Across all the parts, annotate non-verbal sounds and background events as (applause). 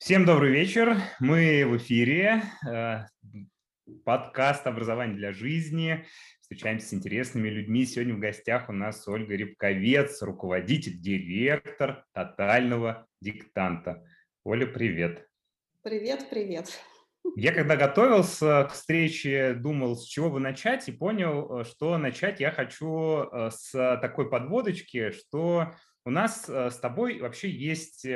Всем добрый вечер. Мы в эфире. Э, подкаст «Образование для жизни». Встречаемся с интересными людьми. Сегодня в гостях у нас Ольга Рябковец, руководитель, директор тотального диктанта. Оля, привет. Привет, привет. Я когда готовился к встрече, думал, с чего бы начать, и понял, э, что начать я хочу э, с такой подводочки, что у нас э, с тобой вообще есть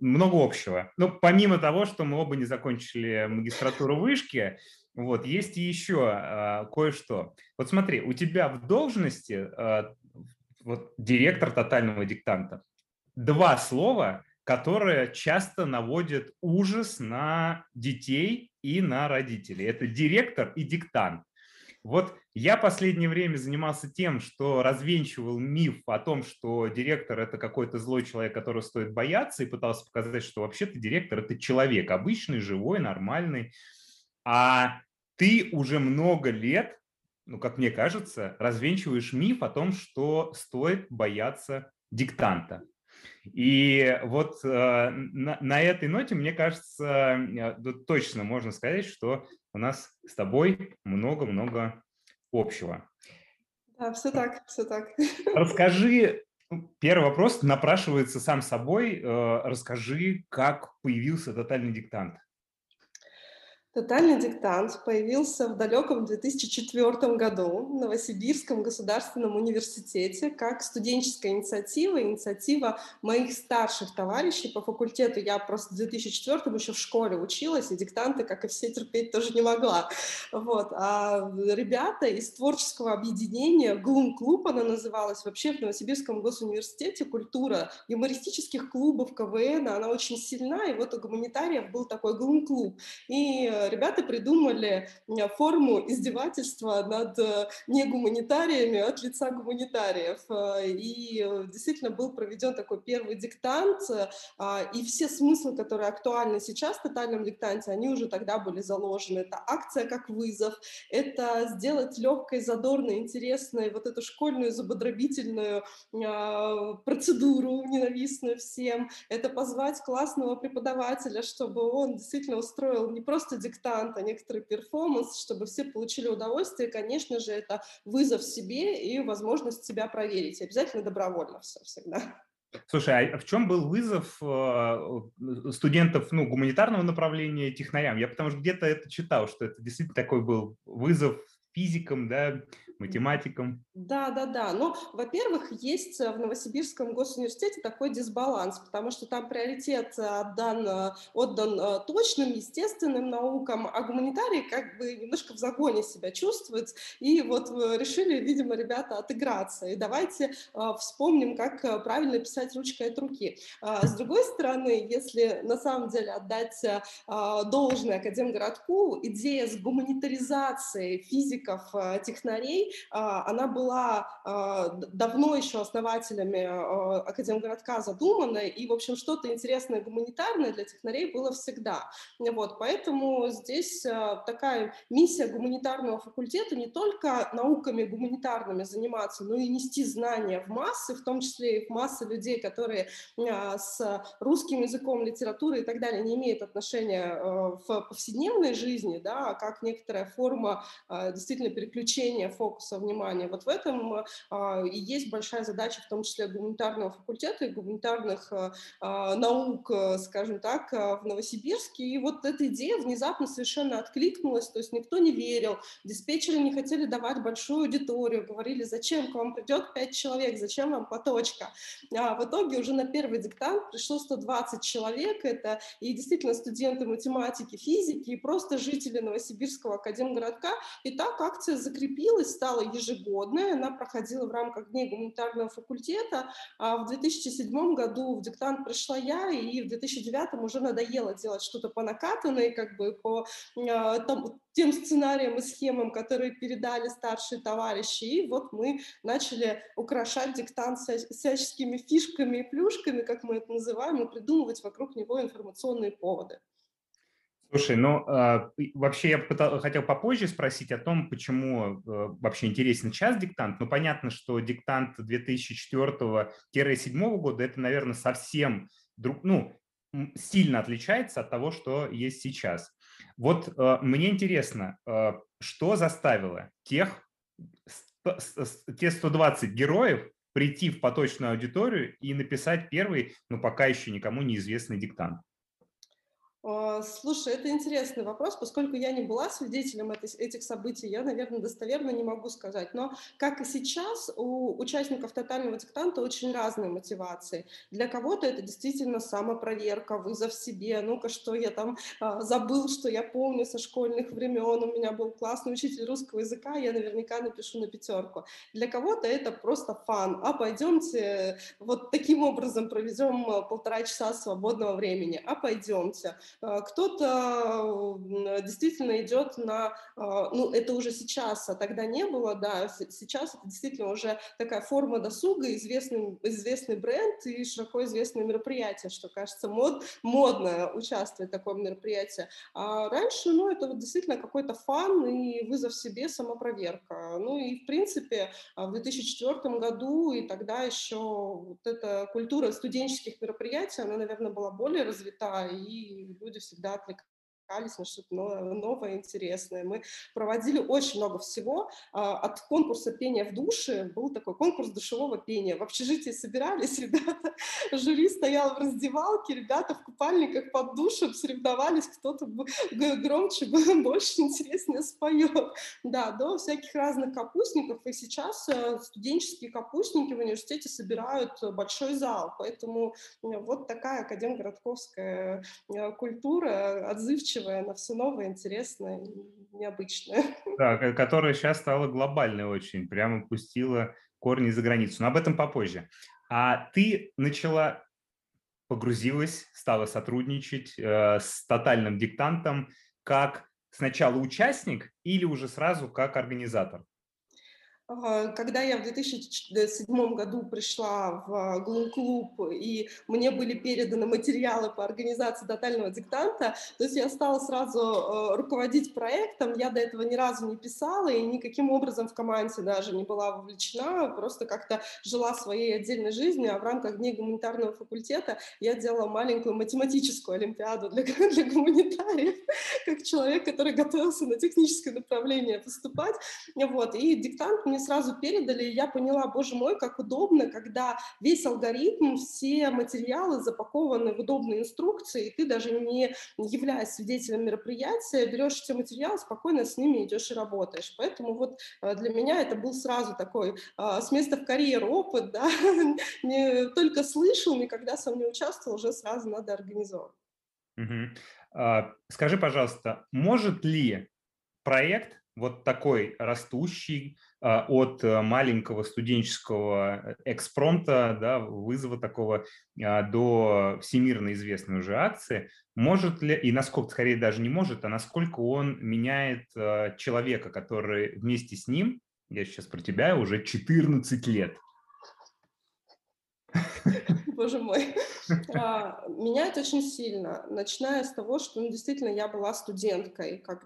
много общего. Ну, помимо того, что мы оба не закончили магистратуру вышки, вот, есть еще кое-что. Вот смотри, у тебя в должности вот, директор тотального диктанта. Два слова, которая часто наводит ужас на детей и на родителей. Это директор и диктант. Вот я последнее время занимался тем, что развенчивал миф о том, что директор – это какой-то злой человек, которого стоит бояться, и пытался показать, что вообще-то директор – это человек, обычный, живой, нормальный. А ты уже много лет, ну, как мне кажется, развенчиваешь миф о том, что стоит бояться диктанта. И вот э, на, на этой ноте, мне кажется, э, точно можно сказать, что у нас с тобой много-много общего. Да, все так, все так. Расскажи, ну, первый вопрос напрашивается сам собой. Э, расскажи, как появился тотальный диктант. Тотальный диктант появился в далеком 2004 году в Новосибирском государственном университете как студенческая инициатива, инициатива моих старших товарищей по факультету. Я просто в 2004 еще в школе училась, и диктанты, как и все, терпеть тоже не могла. Вот. А ребята из творческого объединения «Глум Клуб» она называлась, вообще в Новосибирском госуниверситете культура юмористических клубов КВН, она очень сильна, и вот у гуманитариев был такой «Глум Клуб». И ребята придумали форму издевательства над э, негуманитариями от лица гуманитариев. Э, и э, действительно был проведен такой первый диктант, а, и все смыслы, которые актуальны сейчас в тотальном диктанте, они уже тогда были заложены. Это акция как вызов, это сделать легкой, задорной, интересной вот эту школьную забодробительную а, процедуру, ненавистную всем, это позвать классного преподавателя, чтобы он действительно устроил не просто диктант, диктант, а некоторый перформанс, чтобы все получили удовольствие. Конечно же, это вызов себе и возможность себя проверить. Обязательно добровольно все всегда. Слушай, а в чем был вызов э, студентов ну, гуманитарного направления технарям? Я потому что где-то это читал, что это действительно такой был вызов физикам, да, математикам. Да, да, да. Ну, во-первых, есть э, в Новосибирском госуниверситете такой дисбаланс, потому что там приоритет отдан, э, отдан э, точным, естественным наукам, а гуманитарии как бы немножко в загоне себя чувствуют. И вот решили, видимо, ребята отыграться. И давайте вспомним, как правильно писать ручкой от руки. А с другой стороны, если на самом деле отдать должное Академгородку, идея с гуманитаризацией физиков, технарей а, она была а, давно еще основателями а, Академгородка задумана, и, в общем, что-то интересное гуманитарное для технарей было всегда. Вот, поэтому здесь такая миссия гуманитарного факультета не только науками гуманитарными заниматься, но и нести знания в массы, в том числе и в массы людей, которые с русским языком, литературой и так далее не имеют отношения в повседневной жизни, да, как некоторая форма действительно переключения фокуса фокуса внимания. Вот в этом а, и есть большая задача, в том числе гуманитарного факультета и гуманитарных а, а, наук, скажем так, в Новосибирске. И вот эта идея внезапно совершенно откликнулась, то есть никто не верил, диспетчеры не хотели давать большую аудиторию, говорили, зачем к вам придет 5 человек, зачем вам поточка. А в итоге уже на первый диктант пришло 120 человек, это и действительно студенты математики, физики, и просто жители Новосибирского академгородка. И так акция закрепилась, стала ежегодной, она проходила в рамках Дней гуманитарного факультета. А в 2007 году в диктант пришла я, и в 2009 уже надоело делать что-то по накатанной, как бы по а, там, тем сценариям и схемам, которые передали старшие товарищи. И вот мы начали украшать диктант всяческими фишками и плюшками, как мы это называем, и придумывать вокруг него информационные поводы. Слушай, ну а, вообще я хотел попозже спросить о том, почему э, вообще интересен час диктант. Ну понятно, что диктант 2004-2007 года это, наверное, совсем друг, ну сильно отличается от того, что есть сейчас. Вот э, мне интересно, э, что заставило тех, те 120 героев прийти в поточную аудиторию и написать первый, но пока еще никому неизвестный диктант? А, слушай, это интересный вопрос, поскольку я не была свидетелем этих событий, я, наверное, достоверно не могу сказать. Но, как и сейчас, у участников тотального диктанта очень разные мотивации. Для кого-то это действительно самопроверка, вызов себе. Ну-ка, что я там а, забыл, что я помню со школьных времен, у меня был классный учитель русского языка, я наверняка напишу на пятерку. Для кого-то это просто фан. А пойдемте вот таким образом проведем полтора часа свободного времени. А пойдемте. А, кто-то действительно идет на, а, ну, это уже сейчас, а тогда не было, да, сейчас это действительно уже такая форма досуга, известный, известный бренд и широко известное мероприятие, что, кажется, мод, модно участвовать в таком мероприятии. А раньше, ну, это вот действительно какой-то фан и вызов себе, самопроверка. Ну и, в принципе, в 2004 году и тогда еще вот эта культура студенческих мероприятий, она, наверное, была более развита, и люди всегда на что-то новое, интересное. Мы проводили очень много всего. А, от конкурса пения в душе был такой конкурс душевого пения. В общежитии собирались (laughs) ребята, жюри стоял в раздевалке, ребята в купальниках под душем соревновались, кто-то громче, (laughs) больше, интереснее споет. Да, до всяких разных капустников. И сейчас э, студенческие капустники в университете собирают большой зал. Поэтому вот такая академгородковская э, культура, отзывчивая отзывчивая на все новое, интересное, необычное. (laughs) Да, которая сейчас стала глобальной очень, прямо пустила корни за границу. Но об этом попозже. А ты начала, погрузилась, стала сотрудничать э, с тотальным диктантом как сначала участник или уже сразу как организатор? Когда я в 2007 году пришла в Глум-клуб, и мне были переданы материалы по организации тотального диктанта, то есть я стала сразу э, руководить проектом, я до этого ни разу не писала и никаким образом в команде даже не была вовлечена, просто как-то жила своей отдельной жизнью, а в рамках Дней гуманитарного факультета я делала маленькую математическую олимпиаду для, для гуманитариев, как человек, который готовился на техническое направление поступать, вот, и диктант мне мне сразу передали, и я поняла, боже мой, как удобно, когда весь алгоритм, все материалы запакованы в удобные инструкции, и ты даже не являясь свидетелем мероприятия, берешь эти материалы, спокойно с ними идешь и работаешь. Поэтому вот э, для меня это был сразу такой э, с места в карьеру опыт, да, (laughs) не только слышал, никогда сам не участвовал, уже сразу надо организовывать. Угу. Скажи, пожалуйста, может ли проект вот такой растущий от э, маленького студенческого экспромта, да, вызова такого а, до всемирно известной уже акции, может ли, и насколько, скорее даже не может, а насколько он меняет а, человека, который вместе с ним, я сейчас про тебя, уже 14 лет. боже мой, а, меняет очень сильно, начиная с того, что ну, действительно я была студенткой, как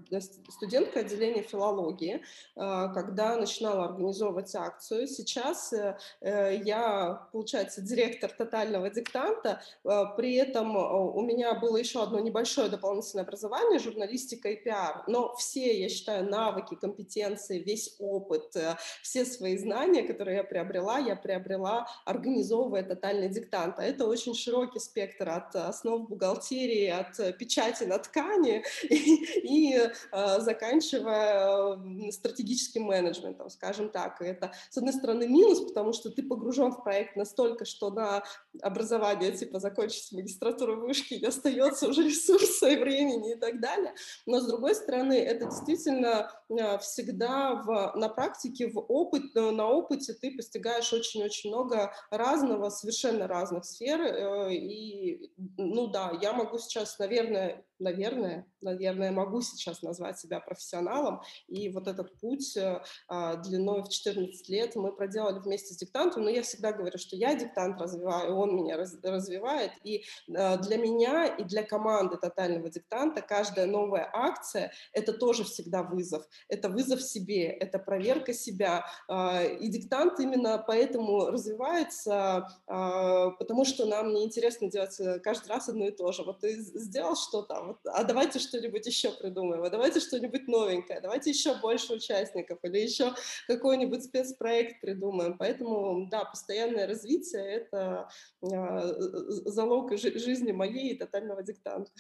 студенткой отделения филологии, а, когда начинала организовывать акцию. Сейчас э, э, я, получается, директор тотального диктанта, а, при этом у меня было еще одно небольшое дополнительное образование, журналистика и пиар, но все, я считаю, навыки, компетенции, весь опыт, э, все свои знания, которые я приобрела, я приобрела, организовывая тотальный диктант консультанта. Это очень широкий спектр от основ бухгалтерии, от печати на ткани и, (laughs) и э, заканчивая стратегическим менеджментом, скажем так. И это, с одной стороны, минус, потому что ты погружен в проект настолько, что на образование, типа, закончить магистратуру вышки не остается уже ресурса и времени и так далее. Но, с другой стороны, это действительно э, всегда в, на практике, в опыт, на опыте ты постигаешь очень-очень много разного, совершенно разных сфер, э, и, ну да, я могу сейчас, наверное, наверное, наверное, могу сейчас назвать себя профессионалом, и вот этот путь э, а, длиной в 14 лет мы проделали вместе с диктантом, но я всегда говорю, что я диктант развиваю, он меня развивает, и э, для меня и для команды тотального диктанта каждая новая акция — это тоже всегда вызов, это вызов себе, это проверка себя, а, и диктант именно поэтому развивается, а, потому что нам неинтересно делать каждый раз раз одно и то же. Вот ты сделал что-то, вот, а давайте что-нибудь еще придумаем, а давайте что-нибудь новенькое, давайте еще больше участников или еще какой-нибудь спецпроект придумаем. Поэтому, да, постоянное развитие — это а, залог жизни моей и тотального диктанта.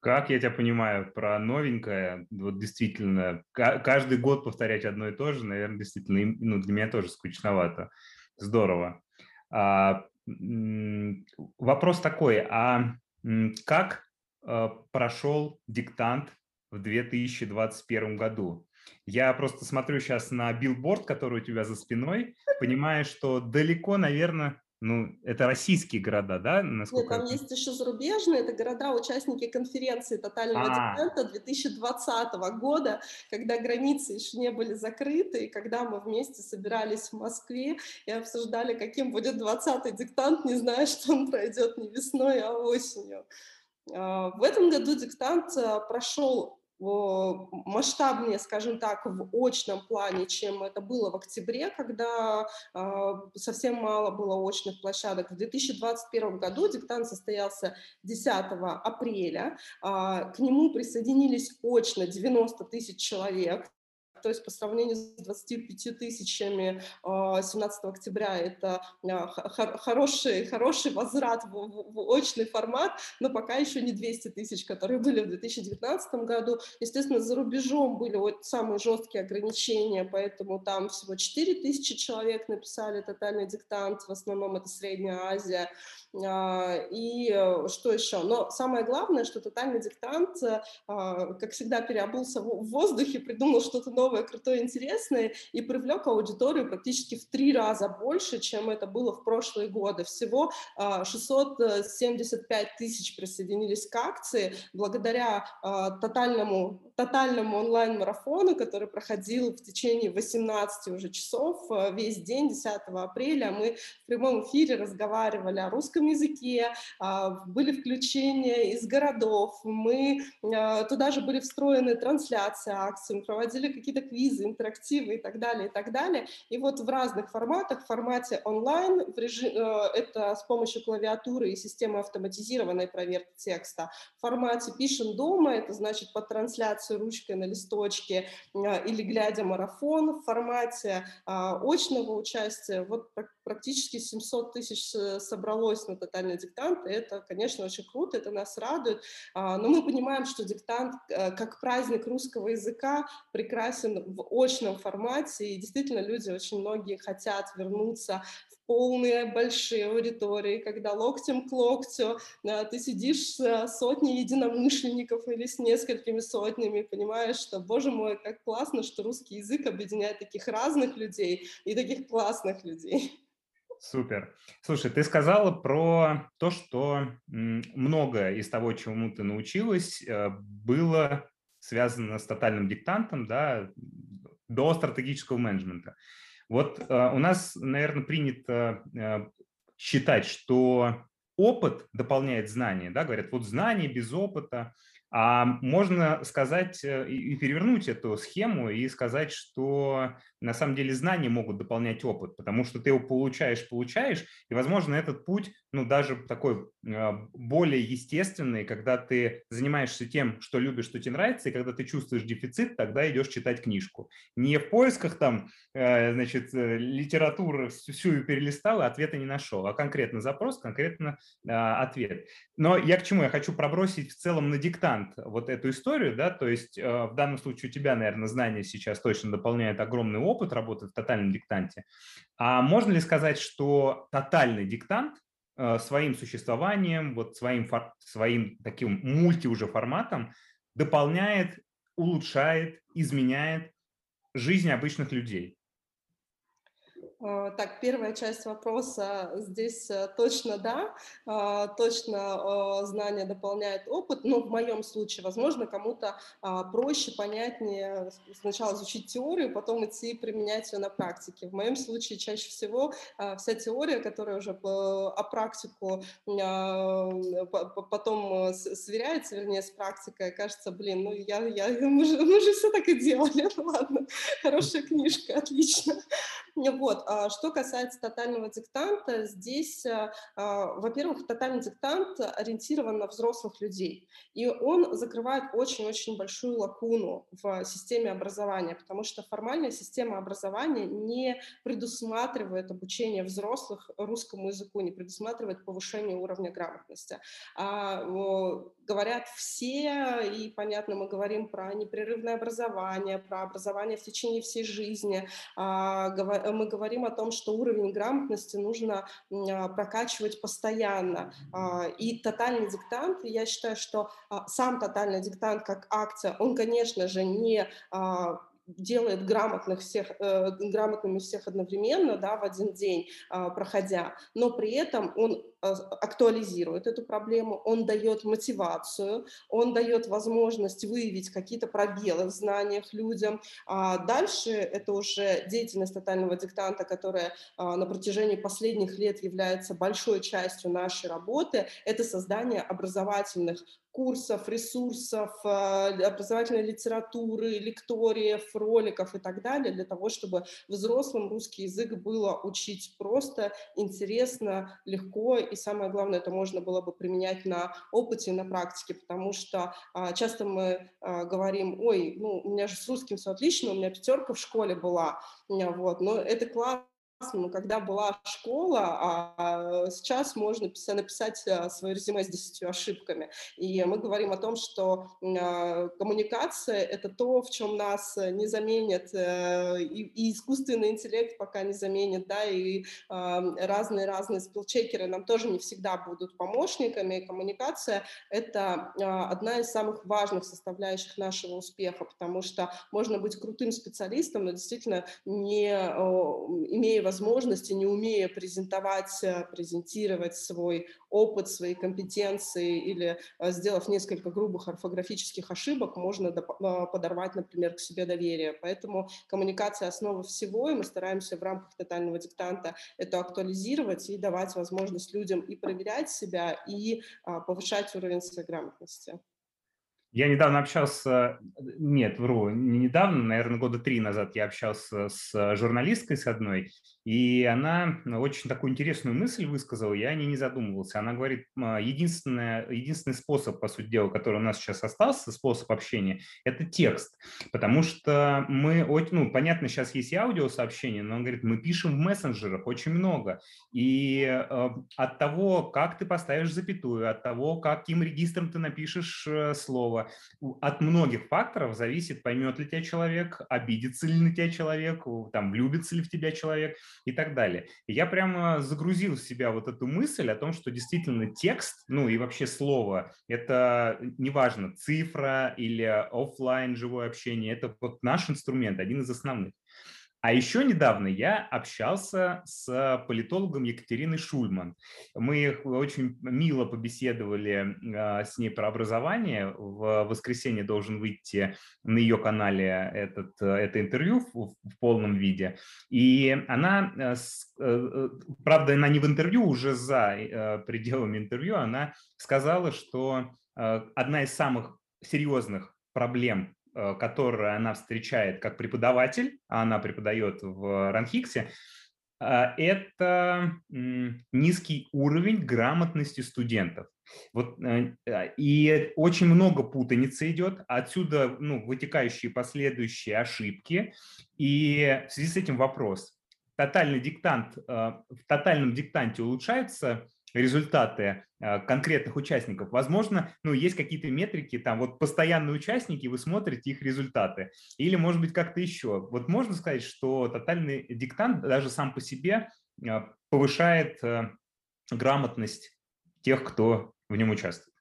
Как я тебя понимаю, про новенькое, вот действительно, каждый год повторять одно и то же, наверное, действительно, ну, для меня тоже скучновато. Здорово. А, вопрос такой, а как прошел диктант в 2021 году? Я просто смотрю сейчас на билборд, который у тебя за спиной, понимаю, что далеко, наверное, ну, это российские города, да? Насколько Нет, там есть еще зарубежные, это города-участники конференции тотального диктанта 2020 года, когда границы еще не были закрыты, и когда мы вместе собирались в Москве и обсуждали, каким будет 20-й диктант, не зная, (laughs) что он пройдет не весной, а осенью. А, в этом году диктант а, прошел масштабнее, скажем так, в очном плане, чем это было в октябре, когда э, совсем мало было очных площадок. В 2021 году диктант состоялся 10 апреля. Э, к нему присоединились очно 90 тысяч человек то есть по сравнению с 25 тысячами 17 а, октября это а, хороший, хороший возврат в, в, в очный формат, но пока еще не 200 тысяч, которые были в 2019 году. Естественно, за рубежом были вот самые жесткие ограничения, поэтому там всего 4 тысячи человек написали тотальный диктант, в основном это Средняя Азия. А, и э, что еще? Но самое главное, что тотальный диктант, э, как всегда, переобулся в воздухе, придумал что-то новое, новое, крутое, интересное и привлек аудиторию практически в три раза больше, чем это было в прошлые годы. Всего 675 а, тысяч присоединились к акции благодаря а, тотальному, тотальному онлайн-марафону, который проходил в течение 18 уже часов а, весь день, 10 апреля. Мы в прямом эфире разговаривали о русском языке, были включения из городов, мы туда же были встроены трансляции акций, мы проводили какие-то квизы, интерактивы и так далее, и так далее. И вот в разных форматах, в формате онлайн, в режим, э, это с помощью клавиатуры и системы автоматизированной проверки текста, в формате пишем дома, это значит по трансляции ручкой на листочке э, или глядя марафон, в формате а, очного участия, вот практически 700 тысяч собралось на тотальный диктант, и это, конечно, очень круто, это нас радует, а, но мы понимаем, что диктант э, как праздник русского языка прекрасен в очном формате, и действительно люди очень многие хотят вернуться полные большие аудитории, когда локтем к локтю ты сидишь с сотней единомышленников или с несколькими сотнями, понимаешь, что, боже мой, как классно, что русский язык объединяет таких разных людей и таких классных людей. Супер. Слушай, ты сказала про то, что многое из того, чему ты научилась, э, было связано с тотальным диктантом, да, до стратегического менеджмента. Вот э, у нас, наверное, принято э, считать, что опыт дополняет знания, да, говорят, вот знание без опыта, а можно сказать э, и перевернуть эту схему и сказать, что на самом деле знания могут дополнять опыт, потому что ты его получаешь, получаешь, и, возможно, этот путь, ну, даже такой а, более естественный, когда ты занимаешься тем, что любишь, что тебе нравится, и когда ты чувствуешь дефицит, тогда идешь читать книжку. Не в поисках там, э, значит, э, литературы всю перелистал, и ответа не нашел, а конкретно запрос, конкретно а, ответ. Но я к чему? Я хочу пробросить в целом на диктант вот эту историю, да, то есть э, в данном случае у тебя, наверное, знания сейчас точно дополняют огромный опыт работы в тотальном диктанте. А можно ли сказать, что тотальный диктант своим существованием, вот своим, своим таким мульти уже форматом дополняет, улучшает, изменяет жизнь обычных людей? А, так, первая часть вопроса здесь э, точно да, а, точно знание дополняет опыт, но в моем случае, возможно, кому-то а, проще, понятнее сначала изучить теорию, потом идти применять ее на практике. В моем случае чаще всего вся теория, которая уже по, практику потом сверяется, вернее, с практикой, кажется, блин, ну я, я, мы, же, мы же все так и делали, (laughs) ну ладно, хорошая книжка, отлично. Вот. А что касается тотального диктанта, здесь, а, а, во-первых, тотальный диктант ориентирован на взрослых людей, и он закрывает очень-очень большую лакуну в системе образования, потому что формальная система образования не предусматривает обучение взрослых русскому языку, не предусматривает повышение уровня грамотности. А, говорят все, и, понятно, мы говорим про непрерывное образование, про образование в течение всей жизни, а, мы говорим о том, что уровень грамотности нужно а, прокачивать постоянно. А, и тотальный диктант, я считаю, что сам тотальный диктант как акция, он, конечно же, не делает грамотных всех, э, грамотными всех одновременно, да, в один день э, проходя, но при этом он э, актуализирует эту проблему, он дает мотивацию, он дает возможность выявить какие-то пробелы в знаниях людям. А дальше это уже деятельность тотального диктанта, которая а, на протяжении последних лет является большой частью нашей работы, это создание образовательных курсов, ресурсов, э, образовательной литературы, лекториев, роликов и так далее, для того, чтобы взрослым русский язык было учить просто, интересно, легко, и самое главное, это можно было бы применять на опыте, на практике, потому что а, часто мы а, говорим, ой, ну, у меня же с русским все отлично, у меня пятерка в школе была, вот, но это классно, когда была школа, а сейчас можно написать э, свое резюме с 10 ошибками. И мы говорим о том, что а, коммуникация — это то, в чем нас не заменит, э, и искусственный интеллект пока не заменит, да, и разные-разные спилчекеры нам тоже не всегда будут помощниками. Коммуникация — это а, одна из самых важных составляющих нашего успеха, потому что можно быть крутым специалистом, но действительно не имея возможности, не умея презентовать, э, презентировать свой опыт, свои компетенции или э, сделав несколько грубых орфографических ошибок, можно э, подорвать, например, к себе доверие. Поэтому коммуникация основа всего, и мы стараемся в рамках тотального диктанта это актуализировать и давать возможность людям и проверять себя, и повышать уровень своей грамотности. Я недавно общался, нет, вру, не недавно, наверное, года три назад я общался с журналисткой с одной, и она очень такую интересную мысль высказала, я о ней не задумывался. Она говорит, единственное, единственный способ, по сути дела, который у нас сейчас остался, способ общения, это текст. Потому что мы, ну, понятно, сейчас есть и аудиосообщения, но он говорит, мы пишем в мессенджерах очень много. И э, от того, как ты поставишь запятую, от того, каким регистром ты напишешь э, слово, от многих факторов зависит, поймет ли тебя человек, обидится ли на тебя человек, там, влюбится ли в тебя человек и так далее. И я прямо загрузил в себя вот эту мысль о том, что действительно текст, ну и вообще слово, это неважно, цифра или офлайн живое общение, это вот наш инструмент, один из основных. А еще недавно я общался с политологом Екатериной Шульман. Мы очень мило побеседовали а, с ней про образование. В воскресенье должен выйти на ее канале этот, это интервью в, в полном виде. И она, э, э, э, правда, она не в интервью, уже за пределами интервью, она сказала, что одна из самых серьезных проблем Э, которую она встречает как преподаватель, а она преподает в Ранхиксе, э, это низкий уровень грамотности студентов. Вот, э, и очень много путаницы идет, отсюда ну, вытекающие последующие ошибки. И в связи с этим вопрос. Тотальный диктант, в тотальном диктанте улучшается результаты а, конкретных участников. Возможно, ну, есть какие-то метрики, там вот постоянные участники, вы смотрите их результаты. Или, может быть, как-то еще. Вот можно сказать, что тотальный диктант даже сам по себе а, повышает а, грамотность тех, кто в нем участвует.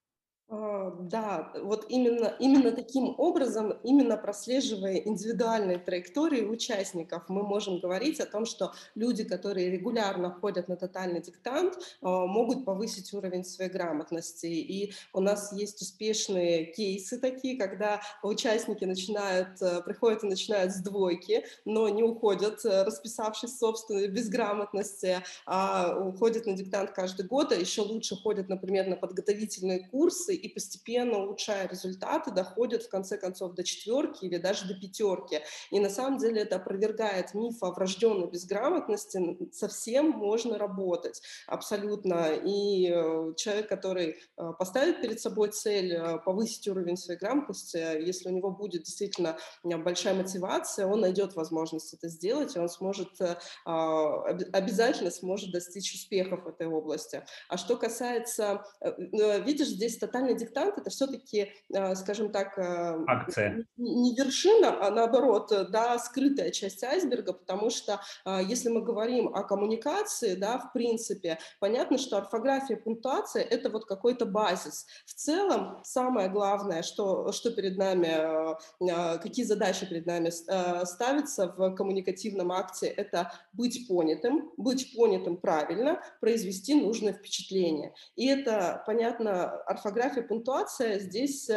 Да, вот именно, именно таким образом, именно прослеживая индивидуальные траектории участников, мы можем говорить о том, что люди, которые регулярно ходят на тотальный диктант, а, могут повысить уровень своей грамотности. И у нас есть успешные кейсы такие, когда участники начинают, э, приходят и начинают с двойки, но не уходят, э, расписавшись собственной безграмотности, а уходят на диктант каждый год, а еще лучше ходят, например, на подготовительные курсы и постепенно улучшая результаты, доходят в конце концов до четверки или даже до пятерки. И на самом деле это опровергает миф о врожденной безграмотности. Совсем можно работать абсолютно. И э, человек, который э, поставит перед собой цель э, повысить уровень своей грамотности, если у него будет действительно большая мотивация, он найдет возможность это сделать, и он сможет, а, обязательно сможет достичь успехов в этой области. А что касается, видишь, здесь тотальный диктант, это все-таки, скажем так, Акция. не вершина, а наоборот, да, скрытая часть айсберга, потому что если мы говорим о коммуникации, да, в принципе, понятно, что орфография, пунктуация – это вот какой-то базис. В целом, самое главное, что, что перед нами, э, э, какие задачи перед нами э, ставятся в коммуникативном акте, это быть понятым, быть понятым правильно, произвести нужное впечатление. И это, понятно, орфография, пунктуация здесь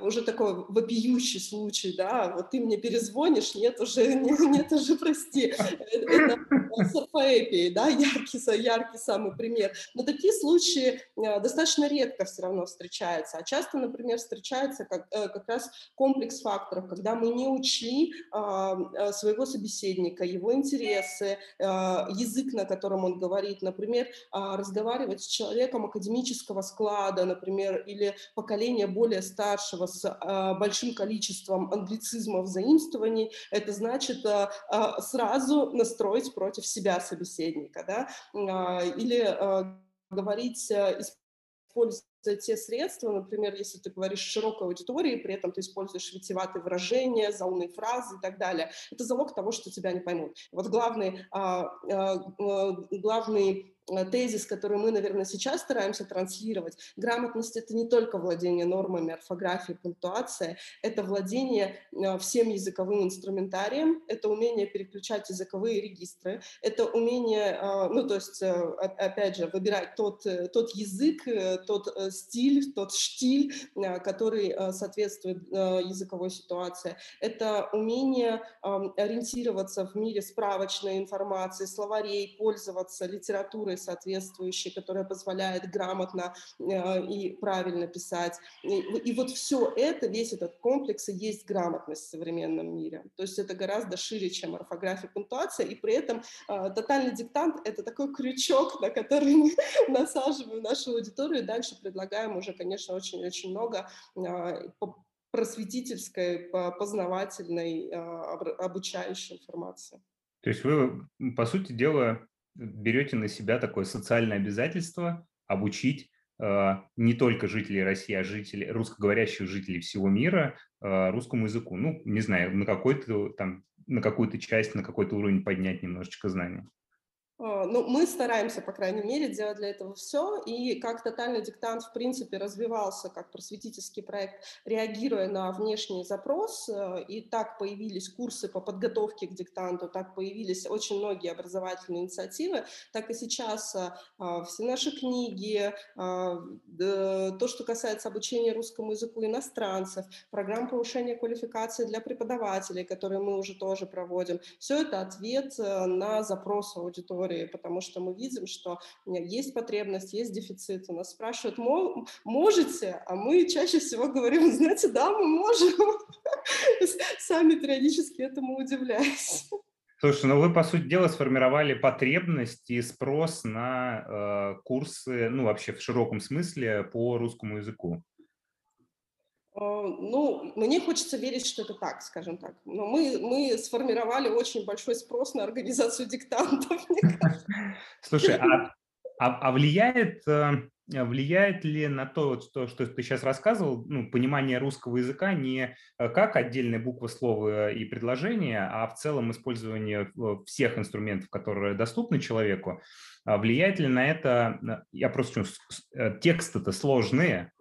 уже такой вопиющий случай, да, вот ты мне перезвонишь, нет уже, (laughs) нет, нет уже, прости, это орфоэпией, да, яркий, яркий самый пример. Но такие случаи достаточно редко все равно встречаются, а часто, например, встречается как, э, как раз комплекс факторов, когда мы не учли а, своего собеседника, его интересы, язык, на котором он говорит, например, а, разговаривать с человеком академического склада, например, или поколение более старшего с большим количеством англицизмов, заимствований, это значит сразу настроить против себя собеседника, да, или говорить, использовать те средства, например, если ты говоришь широкой аудитории, при этом ты используешь витиеватые выражения, заумные фразы и так далее, это залог того, что тебя не поймут. Вот главный, главный Э, тезис, который мы, наверное, сейчас стараемся транслировать. Грамотность — это не только владение нормами орфографии, пунктуация, это владение э, всем языковым инструментарием, это умение переключать языковые регистры, это умение, э, ну, то есть, опять же, выбирать тот, тот язык, тот стиль, тот штиль, который соответствует языковой ситуации. Это умение ориентироваться в мире справочной информации, словарей, пользоваться литературой, соответствующий, которая позволяет грамотно э, и правильно писать. И, и вот все это, весь этот комплекс и есть грамотность в современном мире. То есть это гораздо шире, чем орфография, пунктуация, и при этом э, тотальный диктант — это такой крючок, на который мы (laughs) насаживаем нашу аудиторию, и дальше предлагаем уже, конечно, очень-очень много э, просветительской, познавательной, обучающей информации. То есть вы, по сути дела, берете на себя такое социальное обязательство обучить э, не только жителей России, а жителей, русскоговорящих жителей всего мира э, русскому языку. Ну, не знаю, на какой-то там, на какую-то часть, на какой-то уровень поднять немножечко знания. А, ну, мы стараемся, по крайней мере, делать для этого все, и как тотальный диктант, в принципе, развивался как просветительский проект, реагируя на внешний запрос, э, и так появились курсы по подготовке к диктанту, так появились очень многие образовательные инициативы, так и сейчас а, все наши книги, а, то, что касается обучения русскому языку иностранцев, программ повышения квалификации для преподавателей, которые мы уже тоже проводим, все это ответ на запрос аудитории истории, потому что мы видим, что есть потребность, есть дефицит. У нас спрашивают, можете? А мы чаще всего говорим, знаете, да, мы можем. (laughs) Сами периодически этому удивляюсь. Слушай, ну вы, по сути дела, сформировали потребность и спрос на э, курсы, ну, вообще в широком смысле по русскому языку. А, ну, мне хочется верить, что это так, скажем так. Но мы, мы сформировали очень большой спрос на организацию диктантов. Слушай, а, а, а влияет, э, влияет ли на то, что, что ты сейчас рассказывал, ну, понимание русского языка не э, как отдельная буква слова и предложения, а в целом использование э, всех инструментов, которые доступны человеку, а влияет ли на это, я просто тексты-то сложные,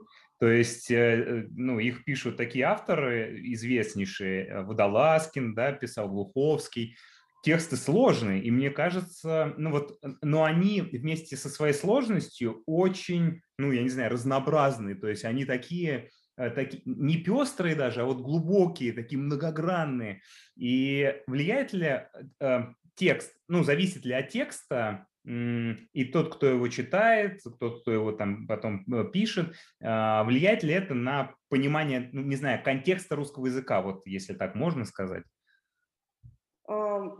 то есть, э, э, ну, их пишут такие авторы известнейшие, э, Водолазкин, да, писал Глуховский. Тексты сложные, и мне кажется, ну вот, но они вместе со своей сложностью очень, ну, я не знаю, разнообразные. То есть они такие, такие не пестрые даже, а вот глубокие, такие многогранные. И влияет ли э, текст, ну, зависит ли от текста и тот, кто его читает, тот, кто его там потом э, пишет, а, влияет ли это на понимание, ну, не знаю, контекста русского языка, вот если так можно сказать?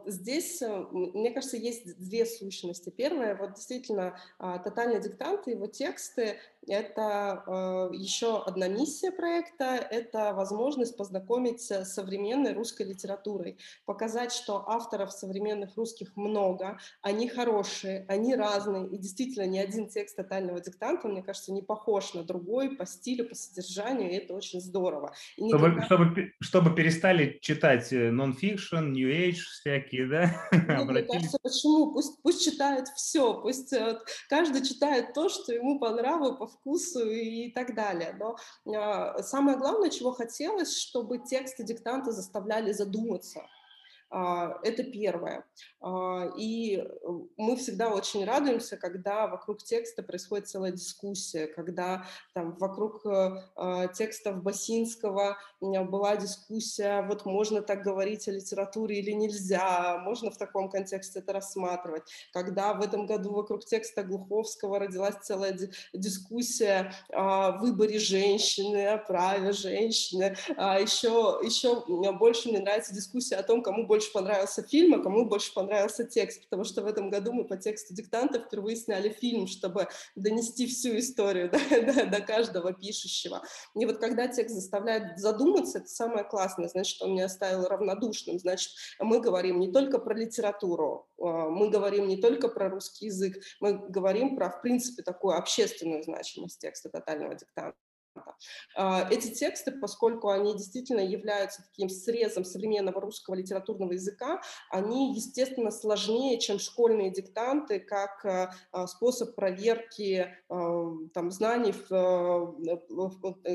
Здесь, э, мне кажется, есть две сущности. Первая, вот действительно, а, тотальный диктант и его тексты – это а, еще одна миссия проекта, это возможность познакомить с современной русской литературой, показать, что авторов современных русских много, они хорошие, они разные, и действительно ни один текст тотального диктанта, мне кажется, не похож на другой по стилю, по содержанию, и это очень здорово. И никогда... чтобы, чтобы, чтобы перестали читать э, нон-фикшн, New Age, всякие, да? (laughs) Ну, мне кажется, почему? Пусть, пусть читают все, пусть вот, каждый читает то, что ему по нраву, по вкусу и так далее. Но э, самое главное, чего хотелось, чтобы тексты диктанта заставляли задуматься. А, это первое. А, и э, мы всегда очень радуемся, когда вокруг текста происходит целая дискуссия, когда там вокруг э, а, текстов Басинского была дискуссия, вот можно так говорить о литературе или нельзя, можно в таком контексте это рассматривать. Когда в этом году вокруг текста Глуховского родилась целая дискуссия о выборе женщины, о праве женщины, еще, еще больше мне нравится дискуссия о том, кому больше больше понравился фильм, а кому больше понравился текст, потому что в этом году мы по тексту диктанта впервые сняли фильм, чтобы донести всю историю (laughs) до, до, до каждого пишущего. И вот когда текст заставляет задуматься, это самое классное, значит, он не оставил равнодушным, значит, мы говорим не только про литературу, а, мы говорим не только про русский язык, мы говорим про, в принципе, такую общественную значимость текста тотального диктанта. А, эти тексты, поскольку они действительно являются таким срезом современного русского литературного языка, они, естественно, сложнее, чем школьные диктанты, как а, а, способ проверки там, знаний,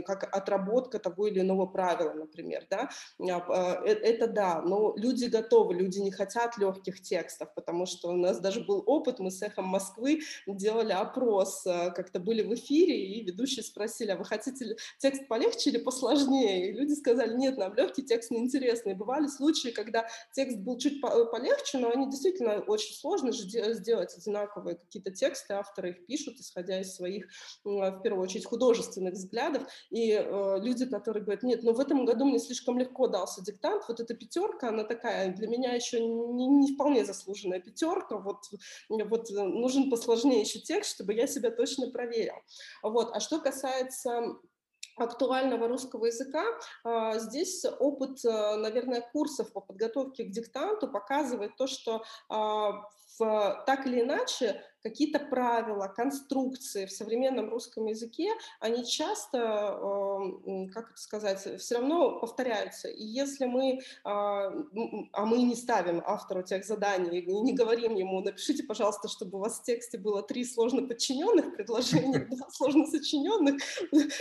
как отработка того или иного правила, например. Да? Э, это да, но люди готовы, люди не хотят легких текстов, потому что у нас даже был опыт, мы с «Эхом Москвы» делали опрос, как-то были в эфире, и ведущие спросили, а вы хотите хотите текст полегче или посложнее? И люди сказали, нет, нам легкий текст неинтересный. Бывали случаи, когда текст был чуть полегче, но они действительно очень сложно же сделать одинаковые какие-то тексты, авторы их пишут, исходя из своих, в первую очередь, художественных взглядов. И э, люди, которые говорят, нет, ну в этом году мне слишком легко дался диктант, вот эта пятерка, она такая для меня еще не, не вполне заслуженная пятерка, вот, вот нужен посложнее еще текст, чтобы я себя точно проверил. Вот. А что касается актуального русского языка. А, здесь опыт, э, наверное, курсов по подготовке к диктанту показывает то, что а, в, так или иначе какие-то правила, конструкции в современном русском языке, они часто, эм, как это сказать, все равно повторяются. И если мы, а, а мы не ставим автору тех заданий, не говорим ему, напишите, пожалуйста, чтобы у вас в тексте было три сложно подчиненных предложений, два сложно сочиненных,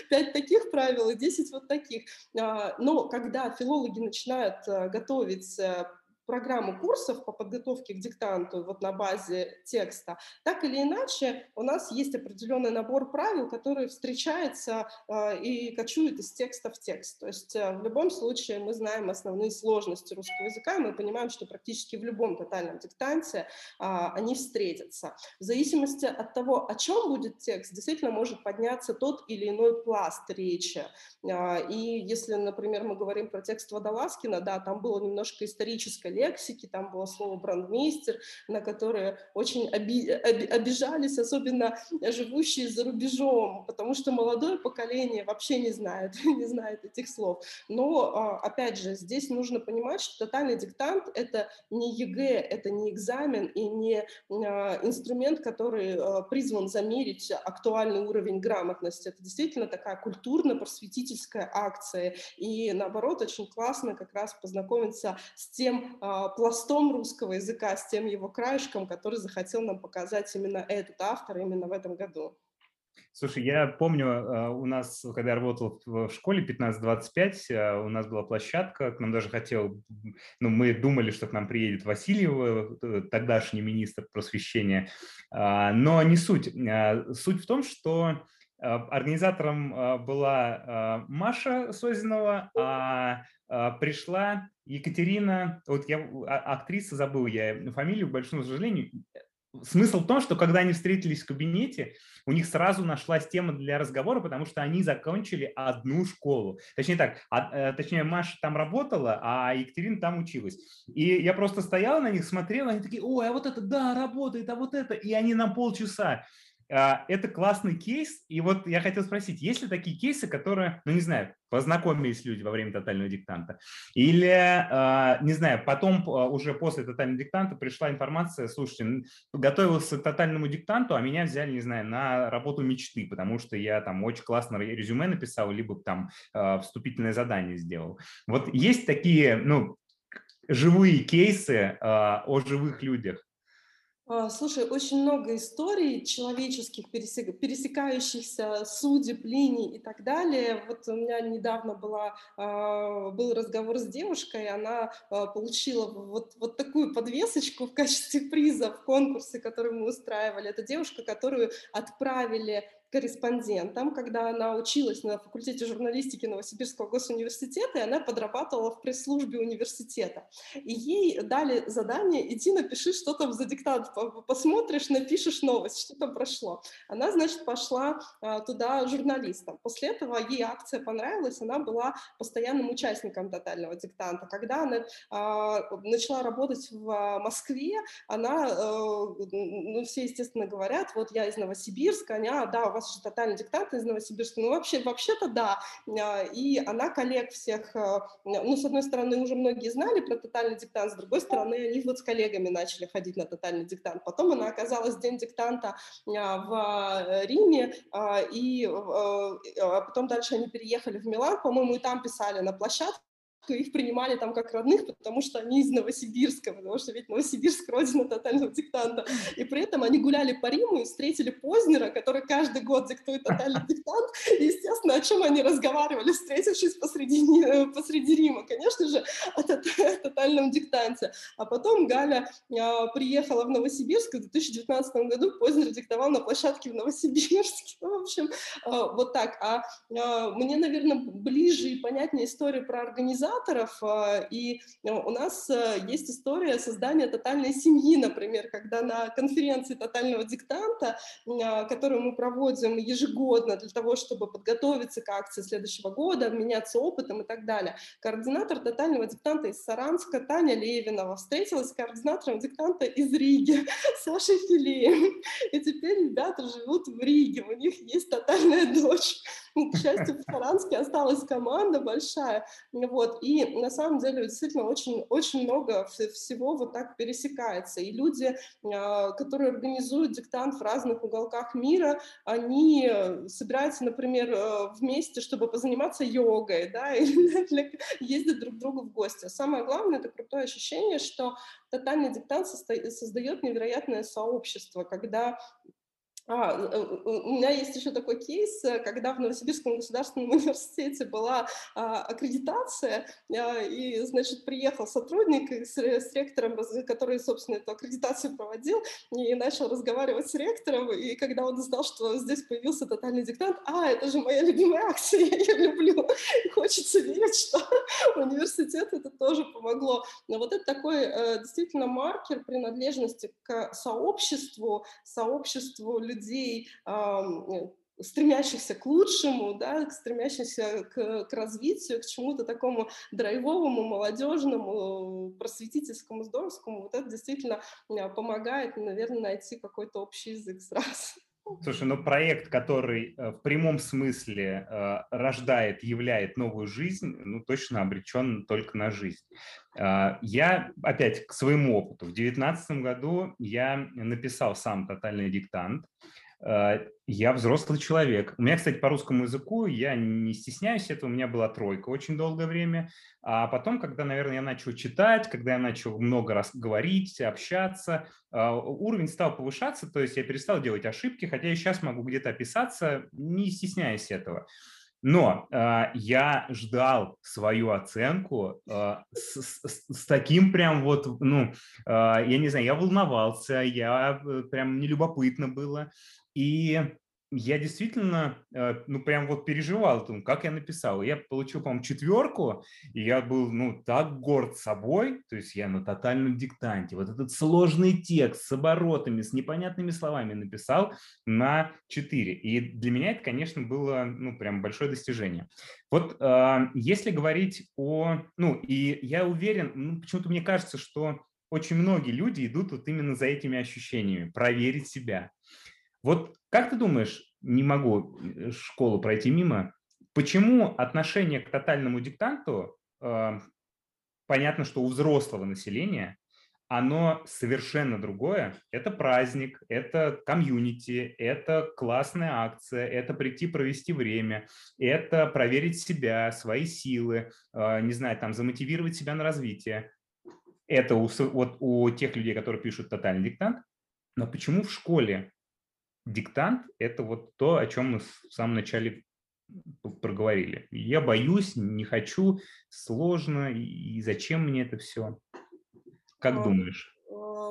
пять таких правил и десять вот таких. А, но когда филологи начинают э, готовить э, программу курсов по подготовке к диктанту вот на базе текста, так или иначе у нас есть определенный набор правил, который встречается э, и кочует из текста в текст. То есть э, в любом случае мы знаем основные сложности русского языка, и мы понимаем, что практически в любом тотальном диктанте э, они встретятся. В зависимости от того, о чем будет текст, действительно может подняться тот или иной пласт речи. Э, и если, например, мы говорим про текст Водолазкина, да, там было немножко историческое лексики, там было слово брандмейстер, на которое очень оби обижались, особенно живущие за рубежом, потому что молодое поколение вообще не знает, (laughs) не знает этих слов. Но, а, опять же, здесь нужно понимать, что тотальный диктант — это не ЕГЭ, это не экзамен и не а, инструмент, который а, призван замерить актуальный уровень грамотности. Это действительно такая культурно-просветительская акция. И, наоборот, очень классно как раз познакомиться с тем, пластом русского языка, с тем его краешком, который захотел нам показать именно этот автор именно в этом году. Слушай, я помню, а, у нас, когда я работал в школе 15-25, а, у нас была площадка, к нам даже хотел, ну, мы думали, что к нам приедет Васильева, тогдашний министр просвещения, но не суть. Суть в том, что организатором была Маша Созинова, а пришла Екатерина, вот я, а, актриса, забыл я фамилию, к большому сожалению, смысл в том, что когда они встретились в кабинете, у них сразу нашлась тема для разговора, потому что они закончили одну школу. Точнее так, а, точнее Маша там работала, а Екатерина там училась. И я просто стояла на них, смотрела, они такие, ой, а вот это, да, работает, а вот это. И они нам полчаса. А, это классный кейс, и вот я хотел спросить, есть ли такие кейсы, которые, ну не знаю, познакомились люди во время тотального диктанта, или, а, не знаю, потом а, уже после тотального диктанта пришла информация, слушайте, готовился к тотальному диктанту, а меня взяли, не знаю, на работу мечты, потому что я там очень классно резюме написал, либо там вступительное задание сделал. Вот есть такие, ну, живые кейсы о живых людях, слушай, очень много историй человеческих, пересекающихся судеб, линий и так далее. Вот у меня недавно была, а, был разговор с девушкой, она а, получила вот, вот такую подвесочку в качестве приза в конкурсе, который мы устраивали. Это девушка, которую отправили корреспондентом, когда она училась на факультете журналистики Новосибирского госуниверситета, и она подрабатывала в пресс-службе университета. И ей дали задание, иди напиши, что там за диктант, посмотришь, напишешь новость, что там прошло. Она, значит, пошла а, туда журналистом. После этого ей акция понравилась, она была постоянным участником тотального диктанта. Когда она а, начала работать в Москве, она, а, ну, все, естественно, говорят, вот я из Новосибирска, она, да, у вас же тотальный диктант из Новосибирска. Ну, вообще, вообще-то да. А, и она коллег всех, а, ну, с одной стороны, уже многие знали про тотальный диктант, с другой стороны, они вот с коллегами начали ходить на тотальный диктант. Потом она оказалась в день диктанта а, в Риме, и потом дальше они переехали в Милан, по-моему, и там писали на площадке, их принимали там как родных, потому что они из Новосибирска, потому что ведь Новосибирск — родина тотального диктанта. И при этом они гуляли по Риму и встретили Познера, который каждый год диктует тотальный диктант. И, естественно, о чем они разговаривали, встретившись посреди, э, посреди Рима? Конечно же, о (laughs) тотальном диктанте. А потом Галя а, приехала в Новосибирск, в 2019 году Познер диктовал на площадке в Новосибирске. (laughs) В общем, а, вот так. А мне, наверное, ближе и понятнее история про организацию, организаторов, а, и у нас э, есть история создания тотальной семьи, например, когда на конференции тотального диктанта, а, которую мы проводим ежегодно для того, чтобы подготовиться к акции следующего года, обменяться опытом и так далее, координатор тотального диктанта из Саранска Таня Левинова встретилась с координатором диктанта из Риги, (laughs) Сашей Филеем. И теперь ребята живут в Риге, у них есть тотальная дочь. (laughs) К счастью, в Саранске осталась команда большая. Вот. И на самом деле действительно очень, очень много всего вот так пересекается. И люди, а, которые организуют диктант в разных уголках мира, они собираются, например, э, вместе, чтобы позаниматься йогой, да, (laughs) или ездят друг к другу в гости. Самое главное — это крутое ощущение, что тотальный диктант создает невероятное сообщество, когда а, э, у меня есть еще такой кейс, э, когда в Новосибирском государственном (laughs) университете была а, аккредитация, а, и, значит, приехал сотрудник с, с ректором, который, собственно, эту аккредитацию проводил, и начал разговаривать с ректором, и когда он узнал, что здесь появился тотальный диктант, а, это же моя любимая акция, (laughs) я ее люблю, (laughs) хочется верить, что университет это тоже помогло. Но вот это такой э, действительно маркер принадлежности к сообществу, сообществу людей, людей, э, стремящихся к лучшему, да, стремящихся к, к развитию, к чему-то такому драйвовому, молодежному, просветительскому, здоровскому, вот это действительно а, помогает, наверное, найти какой-то общий язык (laughs) сразу. Слушай, ну проект, который э, в прямом смысле э, рождает, являет новую жизнь, ну точно обречен только на жизнь. Э, я, опять, к своему опыту. В 2019 году я написал сам тотальный диктант. Э, я взрослый человек. У меня, кстати, по русскому языку я не стесняюсь этого, у меня была тройка очень долгое время. А потом, когда, наверное, я начал читать, когда я начал много раз говорить, общаться, э, уровень стал повышаться, то есть я перестал делать ошибки, хотя я сейчас могу где-то описаться, не стесняясь этого. Но э, я ждал свою оценку э, с, с, с таким прям вот, ну, э, я не знаю, я волновался, я прям нелюбопытно было. И я действительно, э, ну, прям вот переживал, думаю, как я написал. Я получил, по-моему, четверку, и я был, ну, так горд собой, то есть я на тотальном диктанте. Вот этот сложный текст с оборотами, с непонятными словами написал на 4. И для меня это, конечно, было, ну, прям большое достижение. Вот э, если говорить о, ну, и я уверен, ну, почему-то мне кажется, что очень многие люди идут вот именно за этими ощущениями, проверить себя. Вот как ты думаешь, не могу э, школу пройти мимо, почему отношение к тотальному диктанту, э, понятно, что у взрослого населения, оно совершенно другое. Это праздник, это комьюнити, это классная акция, это прийти провести время, это проверить себя, свои силы, э, не знаю, там замотивировать себя на развитие. Это у, вот у тех людей, которые пишут тотальный диктант. Но почему в школе диктант – это вот то, о чем мы в самом начале проговорили. Я боюсь, не хочу, сложно, и зачем мне это все? Как думаешь?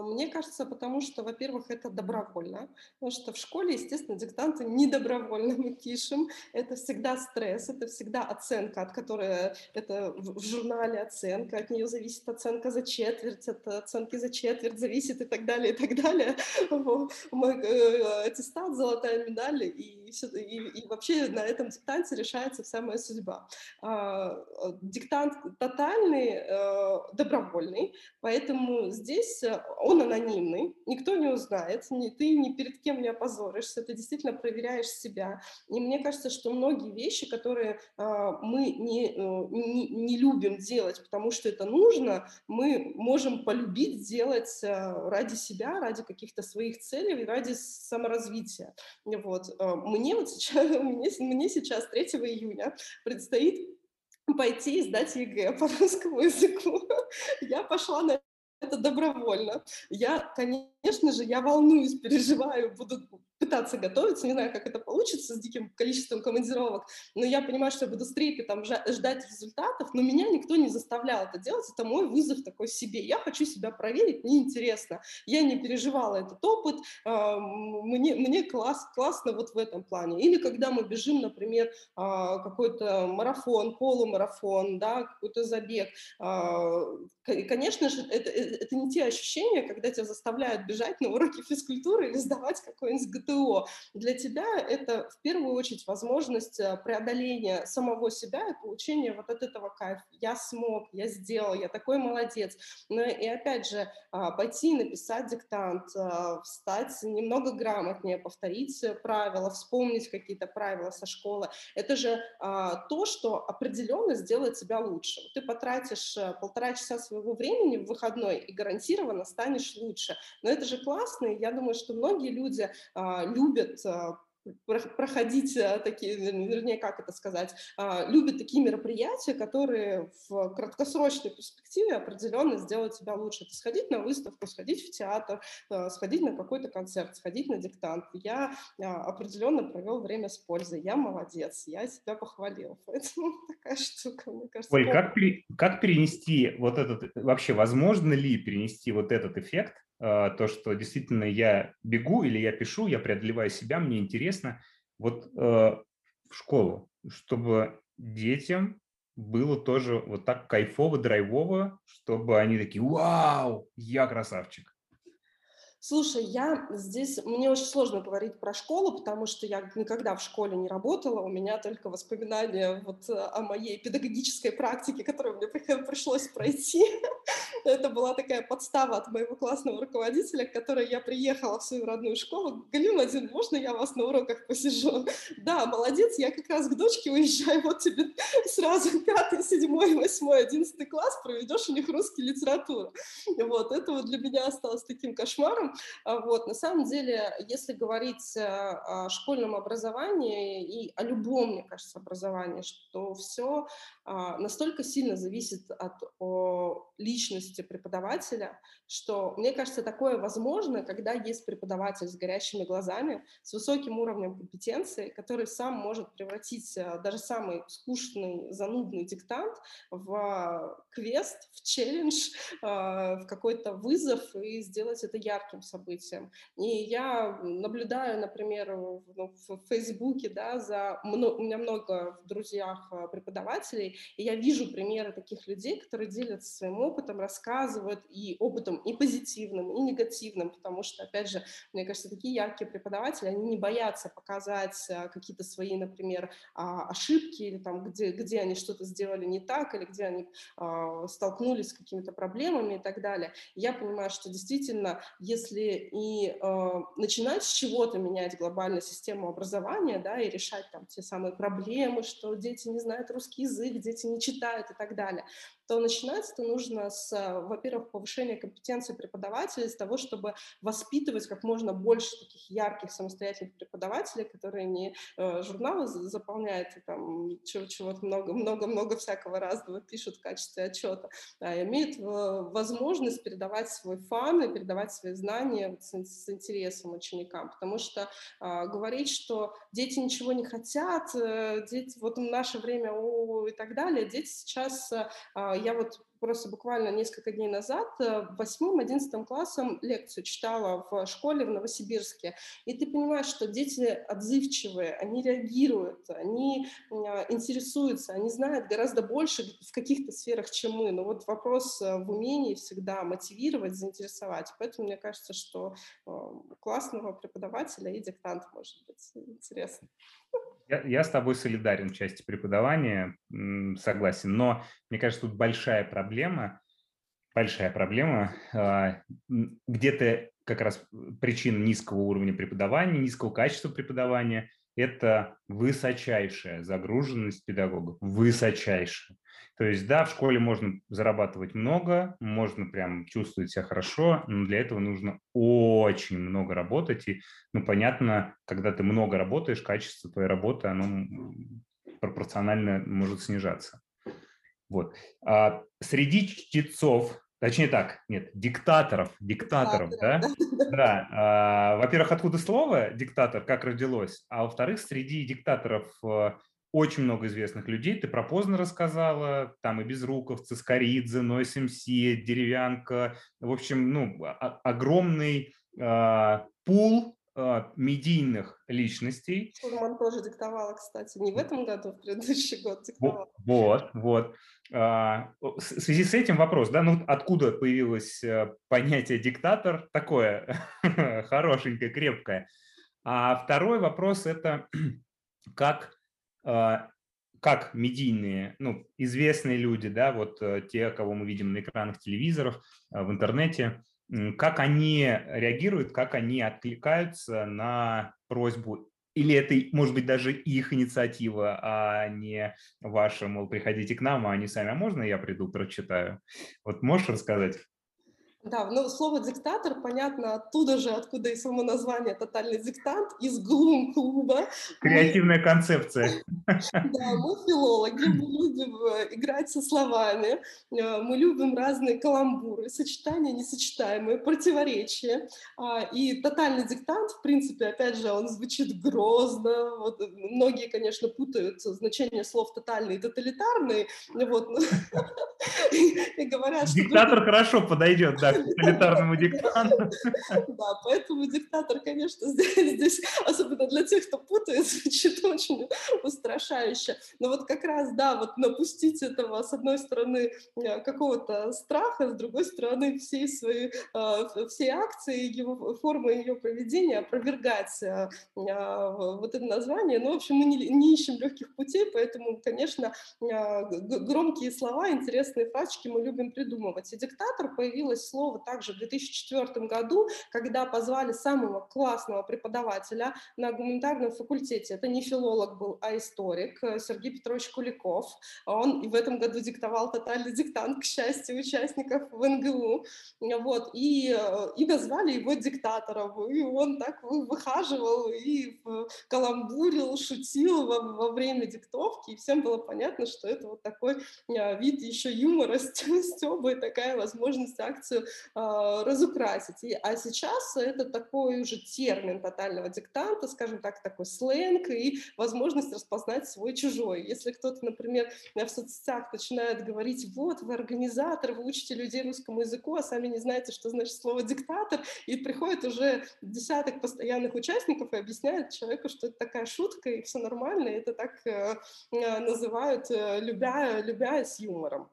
Мне кажется, потому что, во-первых, это добровольно, потому что в школе, естественно, диктанты не добровольно мы пишем, это всегда стресс, это всегда оценка, от которой это в журнале оценка, от нее зависит оценка за четверть, от оценки за четверть зависит и так далее, и так далее. (laughs) Мой э, аттестат, золотая медаль, и, и, и вообще на этом диктанте решается вся моя судьба. А, диктант тотальный, э, добровольный, поэтому здесь он анонимный, никто не узнает, ни, ты ни перед кем не опозоришься, ты действительно проверяешь себя. И мне кажется, что многие вещи, которые э, мы не, э, не, не любим делать, потому что это нужно, мы можем полюбить делать э, ради себя, ради каких-то своих целей, ради саморазвития. Вот. Мне вот сейчас, (laughs) мне, мне сейчас 3 июня предстоит пойти и сдать ЕГЭ (laughs) по русскому языку. Я пошла на это добровольно. Я, конечно же, я волнуюсь, переживаю, буду пытаться готовиться, не знаю, как это получится с диким количеством командировок, но я понимаю, что я буду с трепетом ждать результатов, но меня никто не заставлял это делать, это мой вызов такой себе. Я хочу себя проверить, мне интересно. Я не переживала этот опыт, а, мне, мне класс, классно вот в этом плане. Или когда мы бежим, например, а, какой-то марафон, полумарафон, да, какой-то забег, а, конечно же, это, э, это не те ощущения, когда тебя заставляют бежать на уроки физкультуры или сдавать какой-нибудь ГТО. Для тебя это в первую очередь возможность э, преодоления самого себя и получения вот от этого кайфа. Я смог, я сделал, я такой молодец. Но и опять же, а, пойти написать диктант, а, встать немного грамотнее, повторить правила, вспомнить какие-то правила со школы. Это же а, то, что определенно сделает тебя лучше. Ты потратишь э, полтора часа своего времени в выходной и гарантированно станешь лучше. Но это же классно, и я думаю, что многие люди любят а, проходить а, такие, вернее, как это сказать, любят такие мероприятия, которые в краткосрочной перспективе определенно сделают тебя лучше. Это сходить на выставку, сходить в театр, сходить на какой-то концерт, сходить на диктант. Я определенно провел время с пользой. Я молодец, я себя похвалил. (laughs) Поэтому такая штука, мне кажется. Оль, как, как перенести вот этот, вообще возможно ли перенести вот этот эффект а, то, что действительно я бегу или я пишу, я преодолеваю себя, мне интересно, вот э, в школу, чтобы детям было тоже вот так кайфово, драйвово, чтобы они такие, вау, я красавчик. Слушай, я здесь, мне очень сложно говорить про школу, потому что я никогда в школе не работала, у меня только воспоминания вот о моей педагогической практике, которую мне пришлось пройти. (laughs) Это была такая подстава от моего классного руководителя, к которой я приехала в свою родную школу. Галина Владимировна, можно я вас на уроках посижу? (laughs) Да, молодец, я как раз к дочке уезжаю, вот тебе (laughs) сразу пятый, седьмой, восьмой, одиннадцатый класс, проведешь у них русский литературу. Вот, это вот для меня осталось таким кошмаром. А, вот. На самом деле, если говорить э, о школьном образовании и о любом, мне кажется, образовании, что все а, настолько сильно зависит от личности преподавателя, что, мне кажется, такое возможно, когда есть преподаватель с горящими глазами, с высоким уровнем компетенции, который сам может превратить даже самый скучный, занудный диктант в квест, в челлендж, в какой-то вызов и сделать это ярким событием. И я наблюдаю, например, ну, в Фейсбуке, да, за... У меня много в друзьях э, преподавателей, и я вижу примеры таких людей, которые делятся своим опытом, рассказывают и опытом и позитивным, и негативным, потому что, опять же, мне кажется, такие яркие преподаватели, они не боятся показать э, какие-то свои, например, а, ошибки или там, где, где они что-то сделали не так, или где они а, столкнулись с какими-то проблемами и так далее. Я понимаю, что действительно, если и э, начинать с чего-то менять глобальную систему образования, да, и решать там те самые проблемы, что дети не знают русский язык, дети не читают и так далее, то начинается это нужно с, во-первых, повышения компетенции преподавателей, с того, чтобы воспитывать как можно больше таких ярких самостоятельных преподавателей, которые не э, журналы заполняют и там чего-то много-много-много всякого разного пишут в качестве отчета, а имеют возможность передавать свой фан и передавать свои знания с, с интересом ученикам, потому что э, говорить, что дети ничего не хотят, э, дети, вот в наше время о, и так далее, дети сейчас э, я вот просто буквально несколько дней назад э, восьмым-одиннадцатым классом лекцию читала в школе в Новосибирске, и ты понимаешь, что дети отзывчивые, они реагируют, они а, интересуются, они знают гораздо больше в каких-то сферах, чем мы, но вот вопрос э, в умении всегда мотивировать, заинтересовать, поэтому мне кажется, что э, классного преподавателя и диктант может быть интересно. Я, я с тобой солидарен в части преподавания, согласен, но мне кажется, тут большая проблема, большая проблема, а, где-то как раз причина низкого уровня преподавания, низкого качества преподавания – это высочайшая загруженность педагогов, высочайшая. То есть, да, в школе можно зарабатывать много, можно прям чувствовать себя хорошо, но для этого нужно очень много работать. И, ну, понятно, когда ты много работаешь, качество твоей работы, оно пропорционально может снижаться. Вот. А среди чтецов, точнее так, нет, диктаторов, диктаторов, да? Да. А, во-первых, откуда слово диктатор, как родилось, а во-вторых, среди диктаторов а, очень много известных людей. Ты про Познер рассказала, там и Безруков, Цискоридзе, Нойс МС, Деревянка. В общем, ну, огромный э, пул э, медийных личностей. Шурман тоже диктовала, кстати, не в этом году, в предыдущий год диктовала. Вот, вот. А, в связи с этим вопрос, да, ну откуда появилось э, понятие диктатор? Такое (laughs) хорошенькое, крепкое. А второй вопрос – это (clears throat) как а, как медийные, ну, известные люди, да, вот э, те, кого мы видим на экранах телевизоров, э, в интернете, как они реагируют, как они откликаются на просьбу или это, может быть, даже их инициатива, а не ваша, мол, приходите к нам, а они сами, а можно я приду, прочитаю? Вот можешь рассказать? Да, ну слово диктатор, понятно, оттуда же, откуда и само название «Тотальный диктант», из глум-клуба. Креативная концепция. Да, мы филологи, мы любим э, играть со словами, э, мы любим разные каламбуры, сочетания несочетаемые, противоречия. А, и «Тотальный диктант», в принципе, опять же, он звучит грозно. Вот, э, многие, конечно, путают значение слов «тотальный» и «тоталитарный». Вот, (laughs) и говорят, что... Диктатор хорошо подойдет, да, (laughs) тоталитарному диктату. (laughs) Да, поэтому диктатор, конечно, (laughs) здесь, особенно для тех, кто путает, звучит очень устрашающе. Но вот как раз, да, вот напустить этого, с одной стороны, э, какого-то страха, с другой стороны, всей своей, э, всей акции, его, формы ее проведения опровергать э, вот это название. Ну, в общем, мы не, не ищем легких путей, поэтому, конечно, громкие слова, интересные фразочки мы любим придумывать. И диктатор появилось слово слово также в 2004 году, когда позвали самого классного преподавателя на гуманитарном факультете. Это не филолог был, а историк Сергей Петрович Куликов. Он и в этом году диктовал тотальный диктант, к счастью, участников в НГУ. Вот, и, и назвали его диктатором. И он так выхаживал и каламбурил, шутил во, во время диктовки, и всем было понятно, что это вот такой вид еще юмора, (laughs) стеба и такая возможность акцию разукрасить. И, а сейчас это такой уже термин тотального диктанта, скажем так, такой сленг и возможность распознать свой чужой. Если кто-то, например, в соцсетях начинает говорить, вот, вы организатор, вы учите людей русскому языку, а сами не знаете, что значит слово диктатор, и приходит уже десяток постоянных участников и объясняет человеку, что это такая шутка, и все нормально, и это так э, э, называют, э, любя, любя с юмором.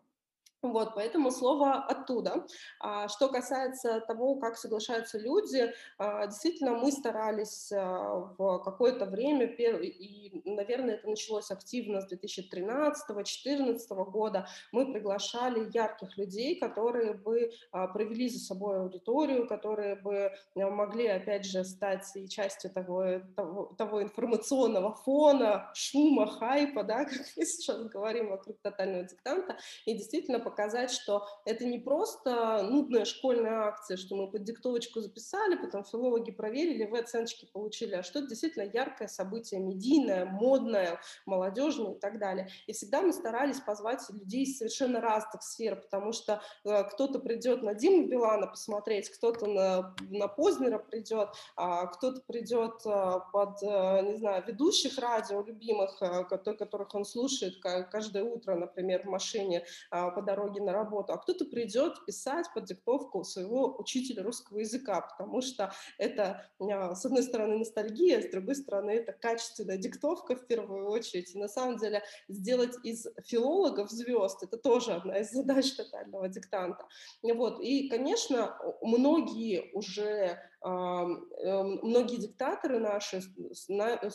Вот, поэтому слово оттуда. А, что касается того, как соглашаются люди, а, действительно, мы старались а, в какое-то время, и, наверное, это началось активно с 2013-2014 года, мы приглашали ярких людей, которые бы провели за собой аудиторию, которые бы могли, опять же, стать и частью того, того, того информационного фона, шума, хайпа, да, (laughs) как мы сейчас говорим вокруг тотального диктанта, и действительно показать, что это не просто нудная школьная акция, что мы под диктовочку записали, потом филологи проверили, вы оценочки получили, а что это действительно яркое событие, медийное, модное, молодежное и так далее. И всегда мы старались позвать людей из совершенно разных сфер, потому что э, кто-то придет на Диму Билана посмотреть, кто-то на, на Познера придет, а кто-то придет э, под, э, не знаю, ведущих радио любимых, э, которых он слушает каждое утро, например, в машине э, по дороге на работу, а кто-то придет писать под диктовку своего учителя русского языка, потому что это, а, с одной стороны, ностальгия, с другой стороны, это качественная диктовка в первую очередь. И на самом деле сделать из филологов звезд – это тоже одна из задач тотального диктанта. Вот. И, конечно, многие уже многие диктаторы наши с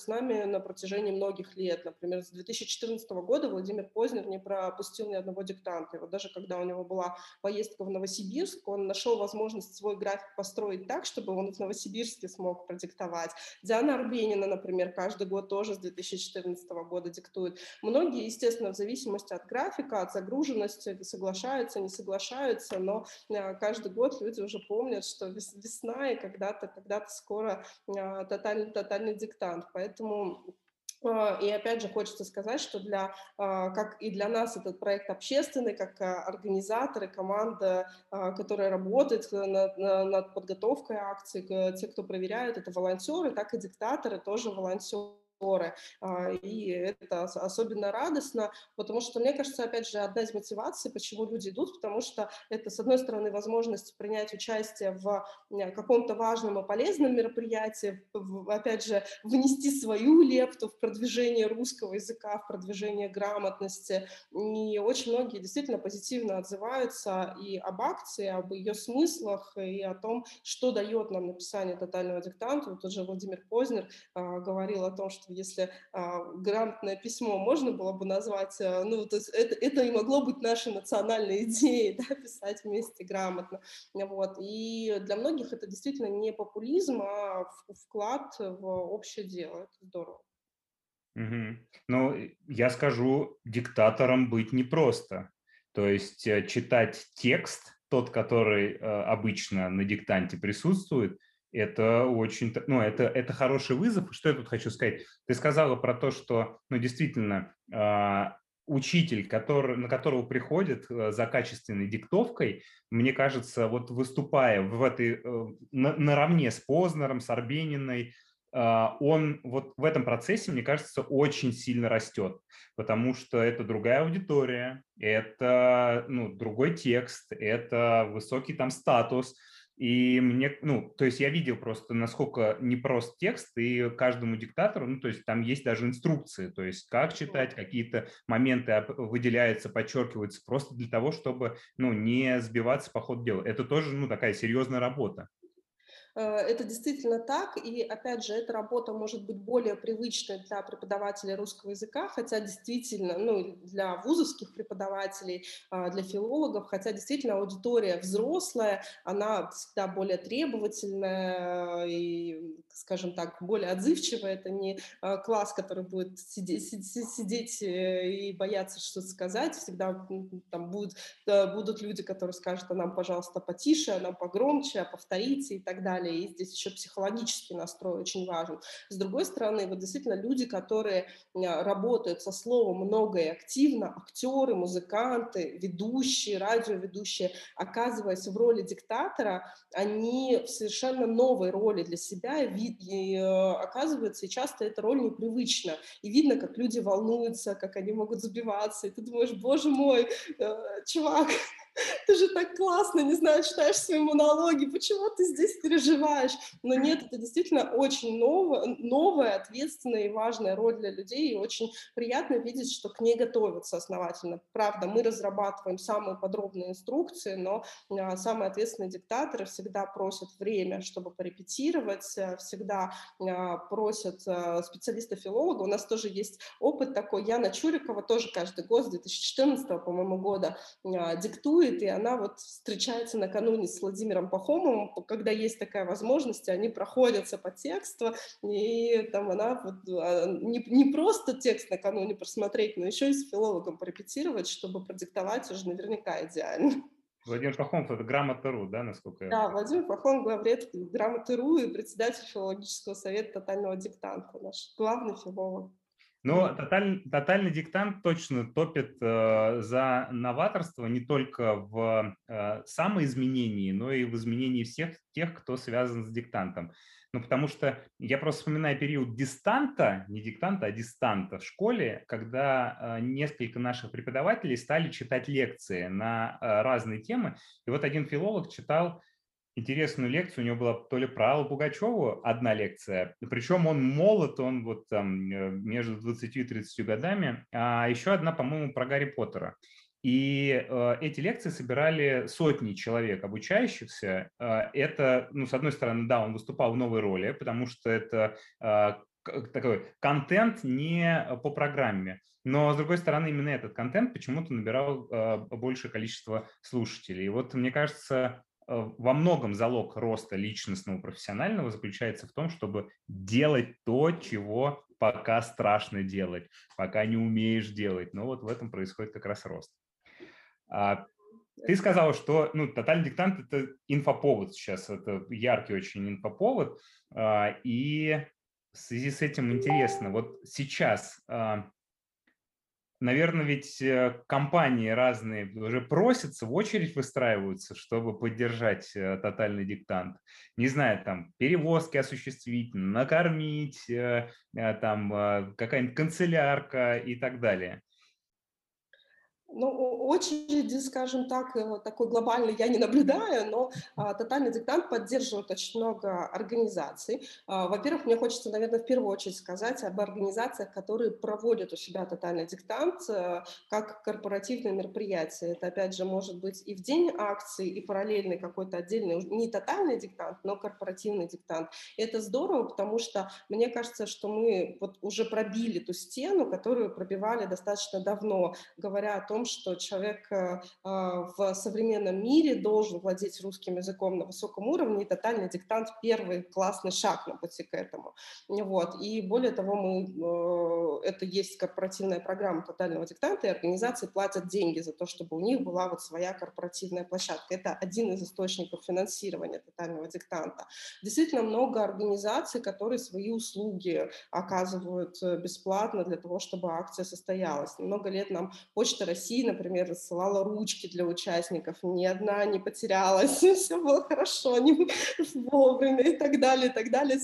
нами на протяжении многих лет. Например, с 2014 года Владимир Познер не пропустил ни одного диктанта. И вот даже когда у него была поездка в Новосибирск, он нашел возможность свой график построить так, чтобы он в Новосибирске смог продиктовать. Диана Арбенина, например, каждый год тоже с 2014 года диктует. Многие, естественно, в зависимости от графика, от загруженности соглашаются, не соглашаются, но э, каждый год люди уже помнят, что весна и как когда-то, когда-то скоро а, тотальный, тотальный диктант. Поэтому а, и опять же хочется сказать, что для, а, как и для нас этот проект общественный, как организаторы, команда, которая работает над, над подготовкой акций, те, кто проверяют, это волонтеры, так и диктаторы, тоже волонтеры горы. А, и это особенно радостно, потому что, мне кажется, опять же, одна из мотиваций, почему люди идут, потому что это, с одной стороны, возможность принять участие в каком-то важном и полезном мероприятии, опять же, внести свою лепту в продвижение русского языка, в продвижение грамотности. И очень многие действительно позитивно отзываются и об акции, об ее смыслах, и о том, что дает нам написание тотального диктанта. Вот уже Владимир Познер а, говорил о том, что что если а, грамотное письмо можно было бы назвать, а, ну, то есть это, это и могло быть нашей национальной (laughs) идеей, да, писать вместе грамотно, вот, и для многих это действительно не популизм, а вклад в общее дело, это здорово. Угу. Ну, я скажу, диктатором быть непросто. То есть э, читать текст, тот, который э, обычно на диктанте присутствует, это очень, ну, это, это хороший вызов. Что я тут хочу сказать? Ты сказала про то, что, ну, действительно, э, учитель, который, на которого приходит э, за качественной диктовкой, мне кажется, вот выступая в этой, э, на, наравне с Познером, с Арбениной, э, он вот в этом процессе, мне кажется, очень сильно растет, потому что это другая аудитория, это ну, другой текст, это высокий там статус, и мне, ну, то есть я видел просто, насколько непрост текст, и каждому диктатору, ну, то есть там есть даже инструкции, то есть как читать, какие-то моменты выделяются, подчеркиваются, просто для того, чтобы, ну, не сбиваться по ходу дела. Это тоже, ну, такая серьезная работа. Это действительно так, и опять же, эта работа может быть более привычной для преподавателей русского языка, хотя действительно, ну, для вузовских преподавателей, а, для филологов, хотя действительно аудитория взрослая, она всегда более требовательная и, скажем так, более отзывчивая. Это не а, класс, который будет сидеть, сидеть э, и бояться что-то сказать. Всегда там будут, будут люди, которые скажут, а нам, пожалуйста, потише, а нам погромче, а повторите и так далее. И здесь еще психологический настрой очень важен. С другой стороны, вот действительно люди, которые работают со словом много и активно, актеры, музыканты, ведущие, радиоведущие, оказываясь в роли диктатора, они в совершенно новой роли для себя, и, и э, оказывается, и часто эта роль непривычна. И видно, как люди волнуются, как они могут забиваться, и ты думаешь, боже мой, э, чувак, ты же так классно, не знаю, читаешь свои монологи, почему ты здесь переживаешь? Но нет, это действительно очень ново, новая, ответственная и важная роль для людей, и очень приятно видеть, что к ней готовятся основательно. Правда, мы разрабатываем самые подробные инструкции, но а, самые ответственные диктаторы всегда просят время, чтобы порепетировать, э, всегда а, просят а, специалиста-филолога. У нас тоже есть опыт такой. Яна Чурикова тоже каждый год, с 2014, по-моему, года диктует рисует, и она вот встречается накануне с Владимиром Пахомовым, когда есть такая возможность, они проходятся по тексту, и там она вот, а, не, не просто текст накануне просмотреть, но еще и с филологом порепетировать, чтобы продиктовать уже наверняка идеально. Владимир Пахомов – это грамота.ру, да, насколько я Да, Владимир Пахомов – главред грамоты.ру и председатель филологического совета тотального диктанта, наш главный филолог. Но тоталь, тотальный диктант точно топит э, за новаторство не только в э, самоизменении, но и в изменении всех тех, кто связан с диктантом. Ну, потому что я просто вспоминаю период дистанта, не диктанта, а дистанта в школе, когда э, несколько наших преподавателей стали читать лекции на э, разные темы. И вот один филолог читал интересную лекцию. У него была то ли про Аллу Пугачеву одна лекция, причем он молод, он вот там э, между 20 и 30 годами, а еще одна, по-моему, про Гарри Поттера. И э, эти лекции собирали сотни человек обучающихся. Э, это, ну, с одной стороны, да, он выступал в новой роли, потому что это э, такой контент не по программе. Но, с другой стороны, именно этот контент почему-то набирал э, большее количество слушателей. И вот, мне кажется, во многом залог роста личностного, профессионального заключается в том, чтобы делать то, чего пока страшно делать, пока не умеешь делать. Но вот в этом происходит как раз рост. А, ты сказала, что ну, тотальный диктант – это инфоповод сейчас, это яркий очень инфоповод. А, и в связи с этим интересно, вот сейчас а, наверное, ведь э, компании разные уже просятся, в очередь выстраиваются, чтобы поддержать э, тотальный диктант. Не знаю, там, перевозки осуществить, накормить, э, там, какая-нибудь канцелярка и так далее. Ну, очереди, скажем так, э, такой глобальной я не наблюдаю, но а, тотальный диктант поддерживает очень много организаций. А, во-первых, мне хочется, наверное, в первую очередь сказать об организациях, которые проводят у себя тотальный диктант а, как корпоративное мероприятие. Это, опять же, может быть и в день акции, и параллельный какой-то отдельный, не тотальный диктант, но корпоративный диктант. Это здорово, потому что мне кажется, что мы вот уже пробили ту стену, которую пробивали достаточно давно, говоря о том, что человек э, а, в современном мире должен владеть русским языком на высоком уровне, и тотальный диктант – первый классный шаг на пути к этому. Вот. И более того, мы, э, это есть корпоративная программа тотального диктанта, и организации платят деньги за то, чтобы у них была вот своя корпоративная площадка. Это один из источников финансирования тотального диктанта. Действительно много организаций, которые свои услуги оказывают э, бесплатно для того, чтобы акция состоялась. Много лет нам Почта России России, например, рассылала ручки для участников, ни одна не потерялась, (laughs) все было хорошо, не (laughs) вовремя и так далее, и так далее.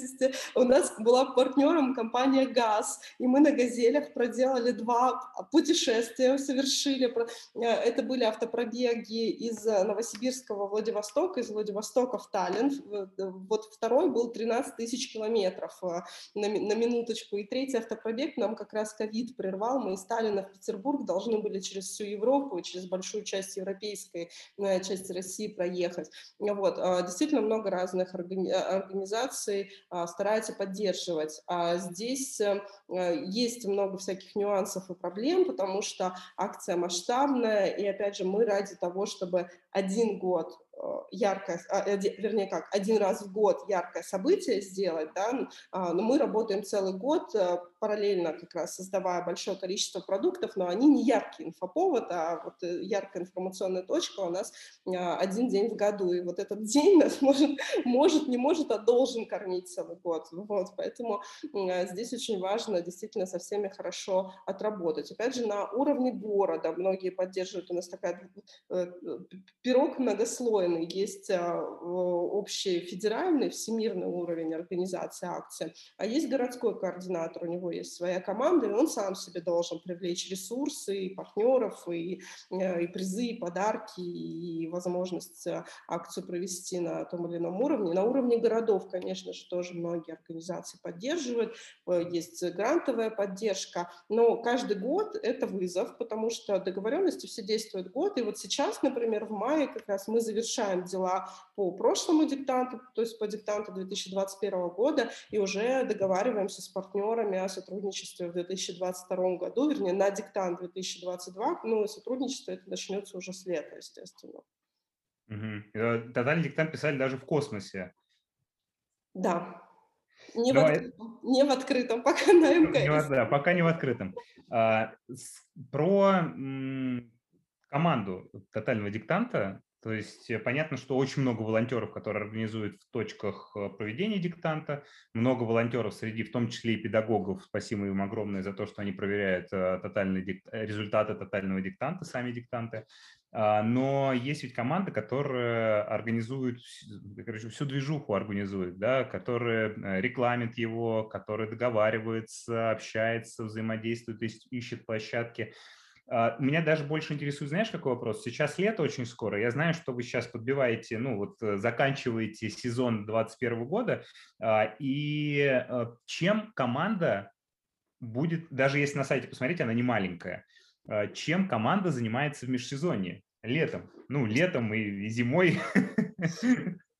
У нас была партнером компания ГАЗ, и мы на «Газелях» проделали два путешествия, совершили. Э, это были автопробеги из Новосибирского в Владивосток, из Владивостока в Таллин. Э, вот второй был 13 тысяч километров э, на, минуточку, и третий автопробег нам как раз ковид прервал, мы из Таллина в Петербург должны были через всю Европу, через большую часть европейской части России проехать. Вот. Действительно много разных организаций стараются поддерживать. А здесь есть много всяких нюансов и проблем, потому что акция масштабная, и опять же мы ради того, чтобы один год Э, яркое, а, вернее как, один раз в год яркое событие сделать, да, а, но мы работаем целый год, э, параллельно как раз создавая большое количество продуктов, но они не яркий инфоповод, а вот э, яркая информационная точка у нас а, один день в году, и вот этот день нас (laughs) может, может не может, а должен кормить целый год, вот, поэтому здесь очень важно действительно со всеми хорошо отработать. Опять же, на уровне города многие поддерживают, у нас такая пирог многослойный, есть а, общий федеральный, всемирный уровень организации акции, а есть городской координатор, у него есть своя команда, и он сам себе должен привлечь ресурсы, и партнеров, и, э, и призы, и подарки, и возможность э, акцию провести на том или ином уровне. На уровне городов, конечно же, тоже многие организации поддерживают, э, есть грантовая поддержка, но каждый год это вызов, потому что договоренности все действуют год, и вот сейчас, например, в мае как раз мы завершаем дела по прошлому диктанту, то есть по диктанту 2021 года, и уже договариваемся с партнерами о сотрудничестве в 2022 году, вернее, на диктант 2022, ну и сотрудничество это начнется уже с лета, естественно. Угу. Тотальный диктант писали даже в космосе. Да. Не, в открытом, не в открытом, пока на МКС. Не, да, пока не в открытом. А, про м, команду тотального диктанта то есть э, понятно, что очень много волонтеров, которые организуют в точках э, проведения диктанта, много волонтеров среди, в том числе и педагогов. Спасибо им огромное за то, что они проверяют э, тотальный дик... результаты тотального диктанта, сами диктанты. А, но есть ведь команда, которая организует, короче, всю движуху организует, да, которая рекламит его, которая договаривается, общается, взаимодействует, ищет площадки. А, меня даже больше интересует, знаешь, какой вопрос? Сейчас лето очень скоро. Я знаю, что вы сейчас подбиваете, ну вот э, заканчиваете сезон 2021 года. А, и э, чем команда будет, даже если на сайте посмотреть, она не маленькая, а, чем команда занимается в межсезонье? Летом. Ну, летом и зимой. (laughs)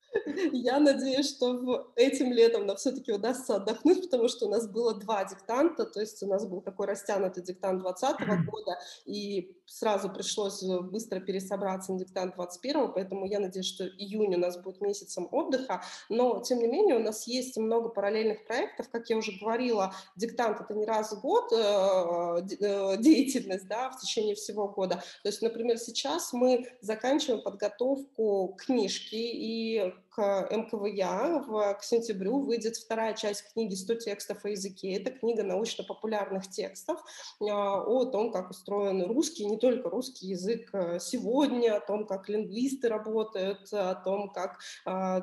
Я надеюсь, что этим летом нам все-таки удастся отдохнуть, потому что у нас было два диктанта, то есть у нас был такой растянутый диктант 2020 года, и сразу пришлось быстро пересобраться на диктант 21, поэтому я надеюсь, что июнь у нас будет месяцем отдыха, но тем не менее у нас есть много параллельных проектов, как я уже говорила, диктант это не раз в год э, э, деятельность, да, в течение всего года. То есть, например, сейчас мы заканчиваем подготовку книжки и к МКВЯ в, к сентябрю выйдет вторая часть книги «100 текстов о языке». Это книга научно-популярных текстов а, о том, как устроен русский, не только русский язык э, сегодня, о том, как лингвисты работают, о том, как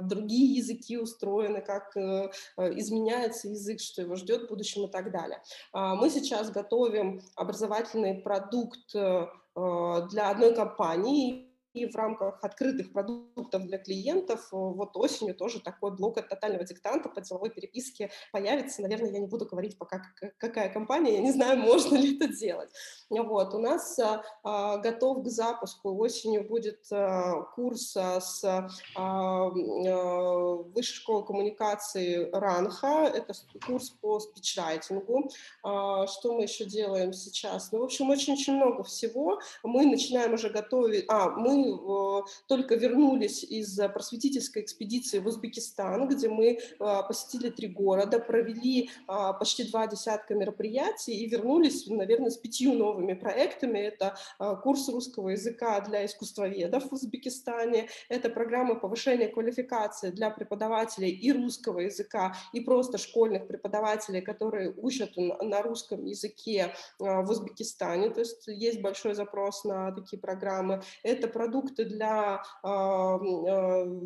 другие языки устроены, как э, изменяется язык, что его ждет в будущем и так далее. Мы сейчас готовим образовательный продукт э, для одной компании, в рамках открытых продуктов для клиентов э, вот осенью тоже такой блок от тотального диктанта по деловой переписке появится. Наверное, я не буду говорить пока, какая компания, я не знаю, (laughs) можно ли это делать. Вот, у нас а, готов к запуску. Осенью будет а, курс с а, Высшей школы коммуникации РАНХа. Это курс по спичрайтингу. Что мы еще делаем сейчас? Ну, в общем, очень-очень много всего. Мы начинаем уже готовить... А, мы мы только вернулись из просветительской экспедиции в Узбекистан, где мы а, посетили три города, провели а, почти два десятка мероприятий и вернулись, наверное, с пятью новыми проектами. Это а, курс русского языка для искусствоведов в Узбекистане, это программа повышения квалификации для преподавателей и русского языка, и просто школьных преподавателей, которые учат на русском языке в Узбекистане. То есть есть большой запрос на такие программы. Это продукты для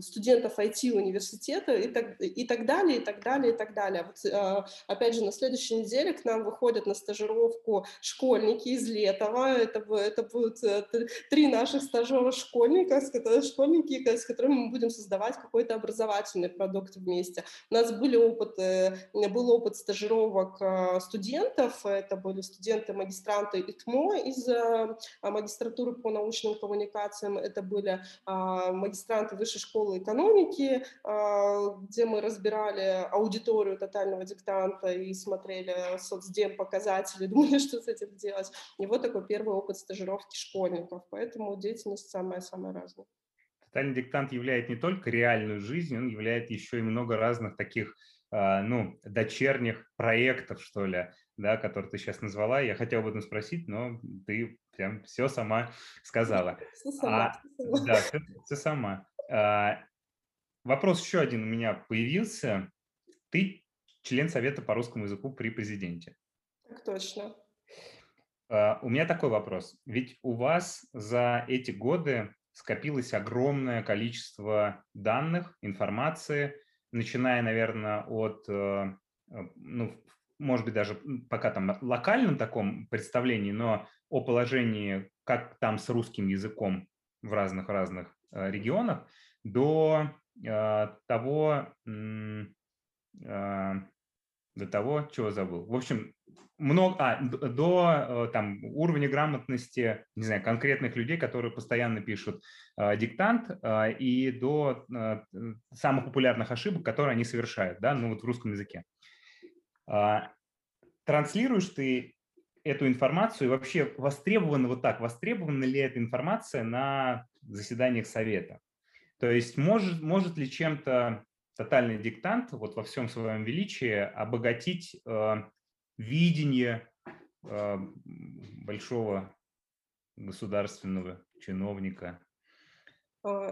студентов IT-университета и так, и так далее, и так далее, и так далее. Вот, опять же, на следующей неделе к нам выходят на стажировку школьники из Летова. Это, это будут три наших стажера школьника, с которыми, школьники, с которыми мы будем создавать какой-то образовательный продукт вместе. У нас были опыты, был опыт стажировок студентов, это были студенты-магистранты ИТМО из магистратуры по научным коммуникациям, это были магистранты Высшей школы экономики, где мы разбирали аудиторию тотального диктанта и смотрели соцдем показатели, (laughs) думали, что с этим делать. И вот такой первый опыт стажировки школьников, поэтому деятельность самая-самая разная. Тотальный диктант являет не только реальную жизнь, он являет еще и много разных таких а, ну, дочерних проектов, что ли, да, которые ты сейчас назвала. Я хотел об этом спросить, но ты прям все сама сказала. (laughs) Все сама. А, Да, все, все сама. А, вопрос еще один у меня появился. Ты член Совета по русскому языку при президенте. Так точно. А, у меня такой вопрос. Ведь у вас за эти годы скопилось огромное количество данных, информации, начиная, наверное, от, э, э, ну, может быть, даже пока там локальном таком представлении, но о положении, как там с русским языком в разных-разных э, регионах, до того, до того, чего забыл. В общем, много, а, до там, уровня грамотности, не знаю, конкретных людей, которые постоянно пишут э, диктант, э, и до э, самых популярных ошибок, которые они совершают, да, ну вот в русском языке. Э, транслируешь ты эту информацию, и вообще востребована вот так, востребована ли эта информация на заседаниях совета? То есть может, может ли чем-то тотальный диктант вот во всем своем величии обогатить э, видение э, большого государственного чиновника а,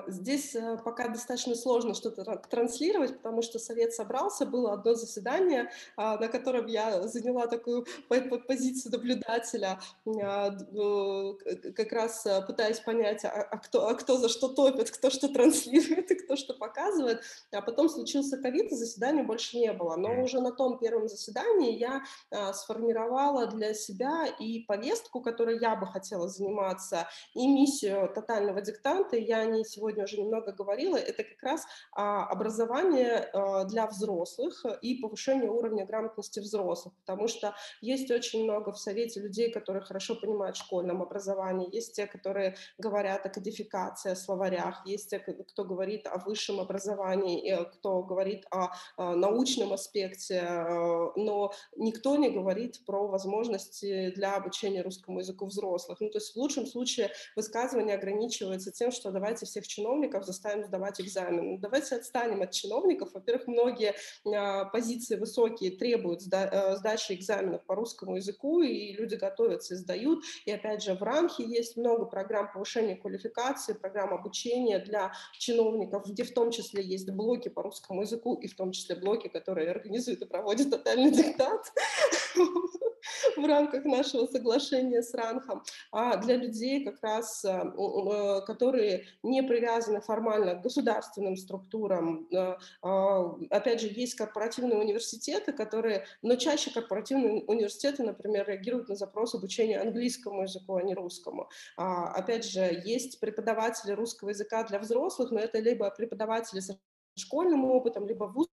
здесь э, пока достаточно сложно что-то транслировать, потому что совет собрался, было одно заседание, а, на котором я заняла такую позицию наблюдателя, а, как раз э, пытаясь понять, а кто, а кто за что топит, кто что транслирует (laughs) и кто что показывает. А потом случился ковид, и заседания больше не было. Но уже на том первом заседании я сформировала для себя и повестку, которой я бы хотела заниматься, и миссию тотального диктанта. Я не сегодня уже немного говорила, это как раз а, образование а, для взрослых и повышение уровня грамотности взрослых, потому что есть очень много в Совете людей, которые хорошо понимают школьном образовании, есть те, которые говорят о кодификации, о словарях, есть те, кто говорит о высшем образовании, кто говорит о а, научном аспекте, но никто не говорит про возможности для обучения русскому языку взрослых. Ну, то есть в лучшем случае высказывание ограничивается тем, что давайте всех чиновников заставим сдавать экзамен. Ну, давайте отстанем от чиновников. Во-первых, многие а, позиции высокие требуют э, сдачи экзаменов по русскому языку, и люди готовятся и сдают. И опять же, в рамке есть много программ повышения квалификации, программ обучения для чиновников, где в том числе есть блоки по русскому языку, и в том числе блоки, которые организуют и проводят тотальный диктат в рамках нашего соглашения с Ранхом, а для людей как раз, э, э, которые не привязаны формально к государственным структурам. Э, а, опять же, есть корпоративные университеты, которые, но чаще корпоративные университеты, например, реагируют на запрос обучения английскому языку, а не русскому. А, опять же, есть преподаватели русского языка для взрослых, но это либо преподаватели с школьным опытом, либо вуз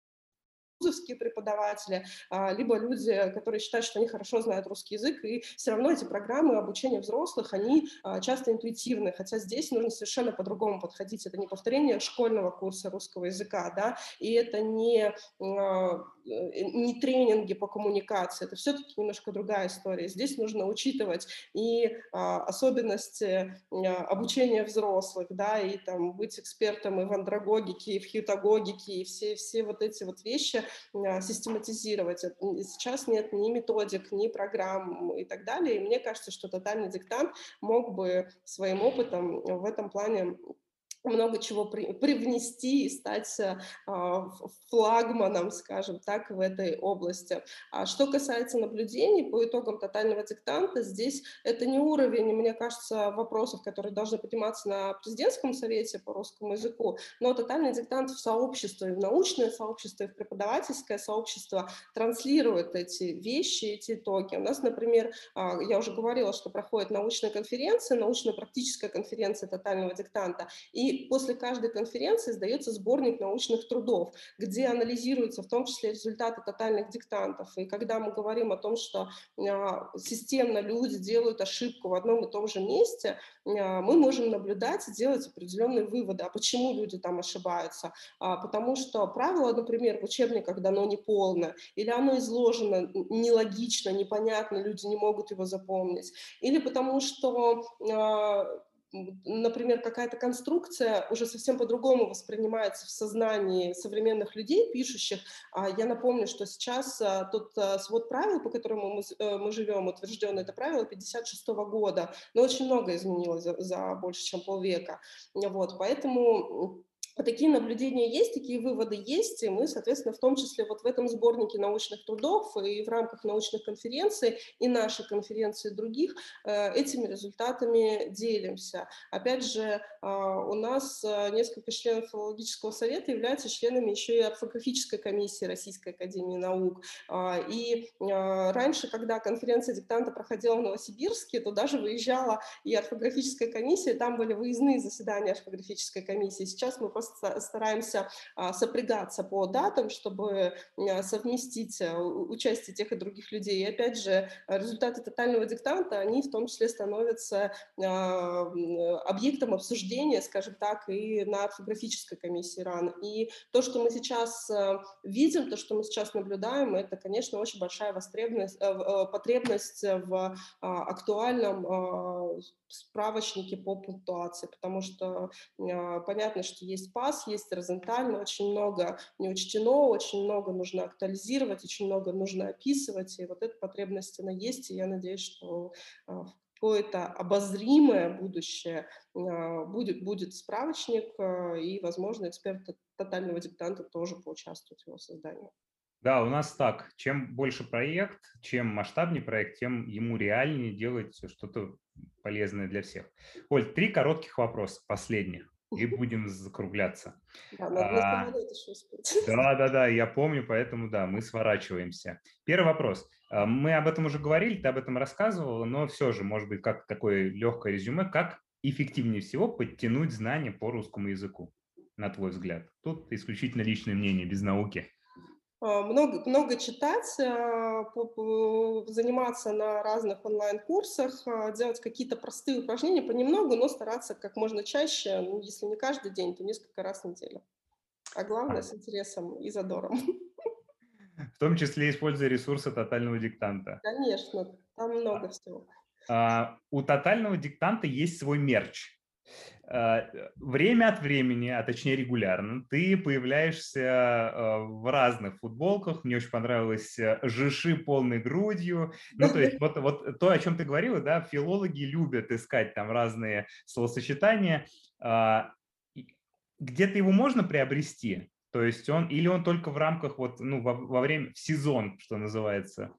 вузовские преподаватели, а, либо люди, которые считают, что они хорошо знают русский язык, и все равно эти программы обучения взрослых, они а, часто интуитивны, хотя здесь нужно совершенно по-другому подходить. Это не повторение школьного курса русского языка, да, и это не, а, не тренинги по коммуникации, это все-таки немножко другая история. Здесь нужно учитывать и особенности обучения взрослых, да, и там быть экспертом и в андрогогике, и в хьютагогике, и все, все вот эти вот вещи, а, систематизировать. Сейчас нет ни методик, ни программ и так далее. И мне кажется, что тотальный диктант мог бы своим опытом в этом плане много чего при, привнести и стать э, флагманом, скажем так, в этой области. А что касается наблюдений по итогам тотального диктанта, здесь это не уровень, мне кажется, вопросов, которые должны подниматься на президентском совете по русскому языку, но тотальный диктант в сообществе, в научное сообщество, и в преподавательское сообщество транслирует эти вещи, эти итоги. У нас, например, а, я уже говорила, что проходит научная конференция, научно-практическая конференция тотального диктанта, и после каждой конференции издается сборник научных трудов, где анализируются в том числе результаты тотальных диктантов. И когда мы говорим о том, что а, системно люди делают ошибку в одном и том же месте, а, мы можем наблюдать и делать определенные выводы. А почему люди там ошибаются? А, потому что правило, например, в учебниках дано неполно, или оно изложено нелогично, непонятно, люди не могут его запомнить, или потому что например, какая-то конструкция уже совсем по-другому воспринимается в сознании современных людей, пишущих. А я напомню, что сейчас а, тот а, свод правил, по которому мы, э, живем, утвержден это правило 56 года, но очень много изменилось за больше, чем полвека. Вот, поэтому Такие наблюдения есть, такие выводы есть, и мы, соответственно, в том числе вот в этом сборнике научных трудов и в рамках научных конференций и нашей конференции других э, этими результатами делимся. Опять же, а, у нас э, несколько членов филологического совета являются членами еще и орфографической комиссии Российской Академии Наук. И раньше, когда конференция диктанта проходила в Новосибирске, то даже выезжала и орфографическая комиссия, там были выездные заседания орфографической комиссии. Сейчас мы просто стараемся а, сопрягаться по датам, чтобы а, совместить а, участие тех и других людей. И опять же, результаты тотального диктанта, они в том числе становятся объектом обсуждения, скажем так, и на орфографической комиссии РАН. И то, что мы сейчас видим, то, что мы сейчас наблюдаем, это, конечно, очень большая востребованность, потребность в актуальном справочнике по пунктуации, потому что понятно, что есть ПАС, есть Розенталь, но очень много не учтено, очень много нужно актуализировать, очень много нужно описывать, и вот эта потребность, она есть, и я надеюсь, что а, какое-то обозримое будущее а, будет, будет справочник, а, и, возможно, эксперты тотального диктанта тоже поучаствуют в его создании. Да, у нас так. Чем больше проект, чем масштабнее проект, тем ему реальнее делать что-то полезное для всех. Оль, три коротких вопроса, последних и будем закругляться. Да, а, да, да, да, я помню, поэтому да, мы сворачиваемся. Первый вопрос. А, мы об этом уже говорили, ты об этом рассказывала, но все же, может быть, как такое легкое резюме, как эффективнее всего подтянуть знания по русскому языку, на твой взгляд? Тут исключительно личное мнение, без науки. А, много, много читать, а, заниматься на разных онлайн-курсах, а, делать какие-то простые упражнения понемногу, но стараться как можно чаще, ну, если не каждый день, то несколько раз в неделю. А главное, с интересом и задором. В том числе используя ресурсы тотального диктанта. Конечно, там много всего. А, у тотального диктанта есть свой мерч. Э, время от времени, а точнее регулярно, ты появляешься э, в разных футболках. Мне очень понравилось э, жиши полной грудью. Ну, то есть вот, вот то, о чем ты говорила, да, филологи любят искать там разные словосочетания. А, где-то его можно приобрести? То есть он, или он только в рамках вот, ну, во, во время, в сезон, что называется?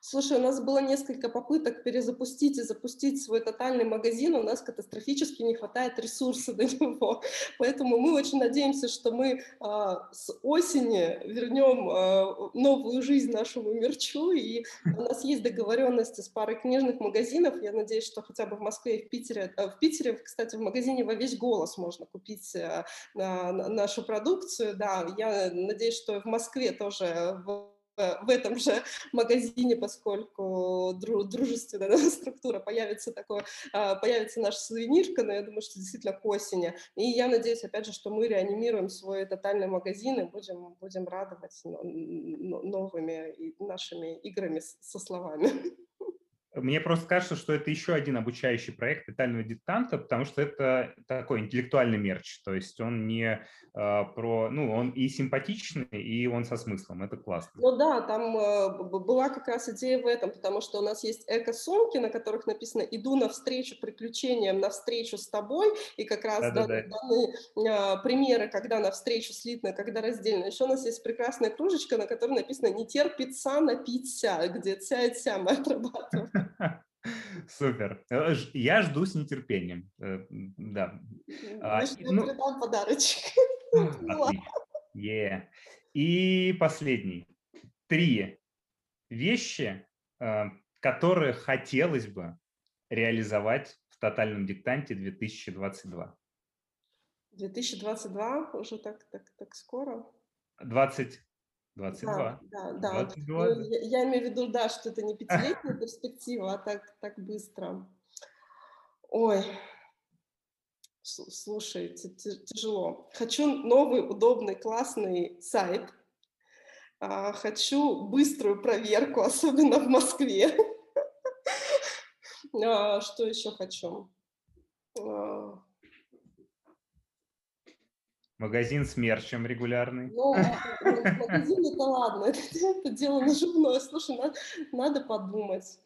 Слушай, у нас было несколько попыток перезапустить и запустить свой тотальный магазин, у нас катастрофически не хватает ресурсов (laughs) на него, поэтому мы очень надеемся, что мы а, с осени вернем а, новую жизнь нашему мерчу, и у нас есть договоренности с парой книжных магазинов, я надеюсь, что хотя бы в Москве и в Питере, а, в Питере, кстати, в магазине во весь голос можно купить а, нашу продукцию, да, я надеюсь, что в Москве тоже в в этом же (laughs) магазине, поскольку дружественная (laughs) структура появится такое, а, появится наша сувенирка, но я думаю, что действительно к осени. И я надеюсь, опять же, что мы реанимируем свой тотальный магазин и будем, будем радовать новыми нашими играми со словами. (laughs) мне просто кажется, что это еще один обучающий проект тотального диктанта, потому что это такой интеллектуальный мерч, то есть он не э, про, ну, он и симпатичный, и он со смыслом, это классно. Ну да, там э, была как раз идея в этом, потому что у нас есть эко-сумки, на которых написано «иду навстречу приключениям, навстречу с тобой», и как раз да, даны, даны э, примеры, когда навстречу слитно, когда раздельно. Еще у нас есть прекрасная кружечка, на которой написано «не терпится напиться», где «ця и ця» мы (laughs) отрабатываем. (laughs) Супер. Э, я жду с нетерпением. Э, да. А, ну, подарочек. (laughs) Yeah. И последний. Три вещи, э, которые хотелось бы реализовать в тотальном диктанте 2022. 2022 уже так, так, так скоро? 20, 22. Да, да, да. 22. Ну, я, я имею в виду, да, что это не пятилетняя (laughs) перспектива, а так, так быстро. Ой, слушай, тяжело. Хочу новый, удобный, классный сайт. А, хочу быструю проверку, (laughs) особенно в Москве. (laughs) А, что еще хочу? А, Магазин с мерчем регулярный. Ну, магазин это ладно, (laughs) это, дело наживное. Слушай, надо подумать.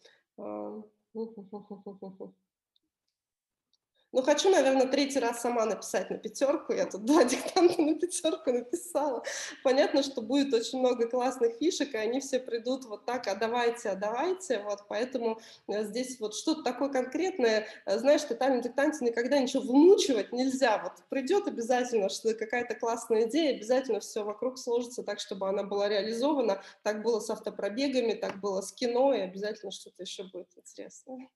Ну, хочу, наверное, третий раз сама написать на пятерку. Я тут два (laughs) диктанта на пятерку написала. Понятно, что будет очень много классных фишек, и они все придут вот так, а давайте, а давайте. Вот, поэтому э, здесь вот что-то такое конкретное. Э, знаешь, в тотальном диктанте никогда ничего вымучивать нельзя. Вот придет обязательно что какая-то классная идея, обязательно все вокруг сложится так, чтобы она была реализована. Так было с автопробегами, так было с кино, и обязательно что-то еще будет интересное.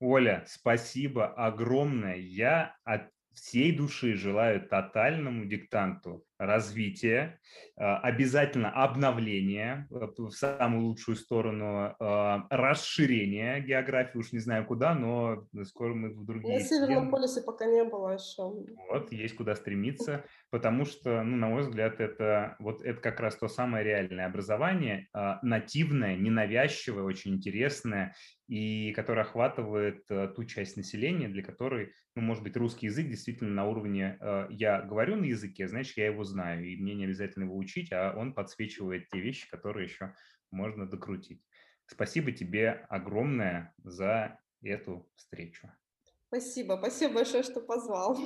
Оля, спасибо огромное. Я от всей души желаю тотальному диктанту развития, а, обязательно обновления э, в самую лучшую сторону, а, расширения географии, уж не знаю куда, но скоро мы в другие... На Северном полюсе пока не было еще. Вот, есть куда стремиться, потому что, ну, на мой взгляд, это, вот это как раз то самое реальное образование, а, нативное, ненавязчивое, очень интересное, и которое охватывает ту часть населения, для которой, ну, может быть, русский язык действительно на уровне «я говорю на языке, значит, я его знаю, и мне не обязательно его учить, а он подсвечивает те вещи, которые еще можно докрутить. Спасибо тебе огромное за эту встречу. Спасибо, спасибо большое, что позвал.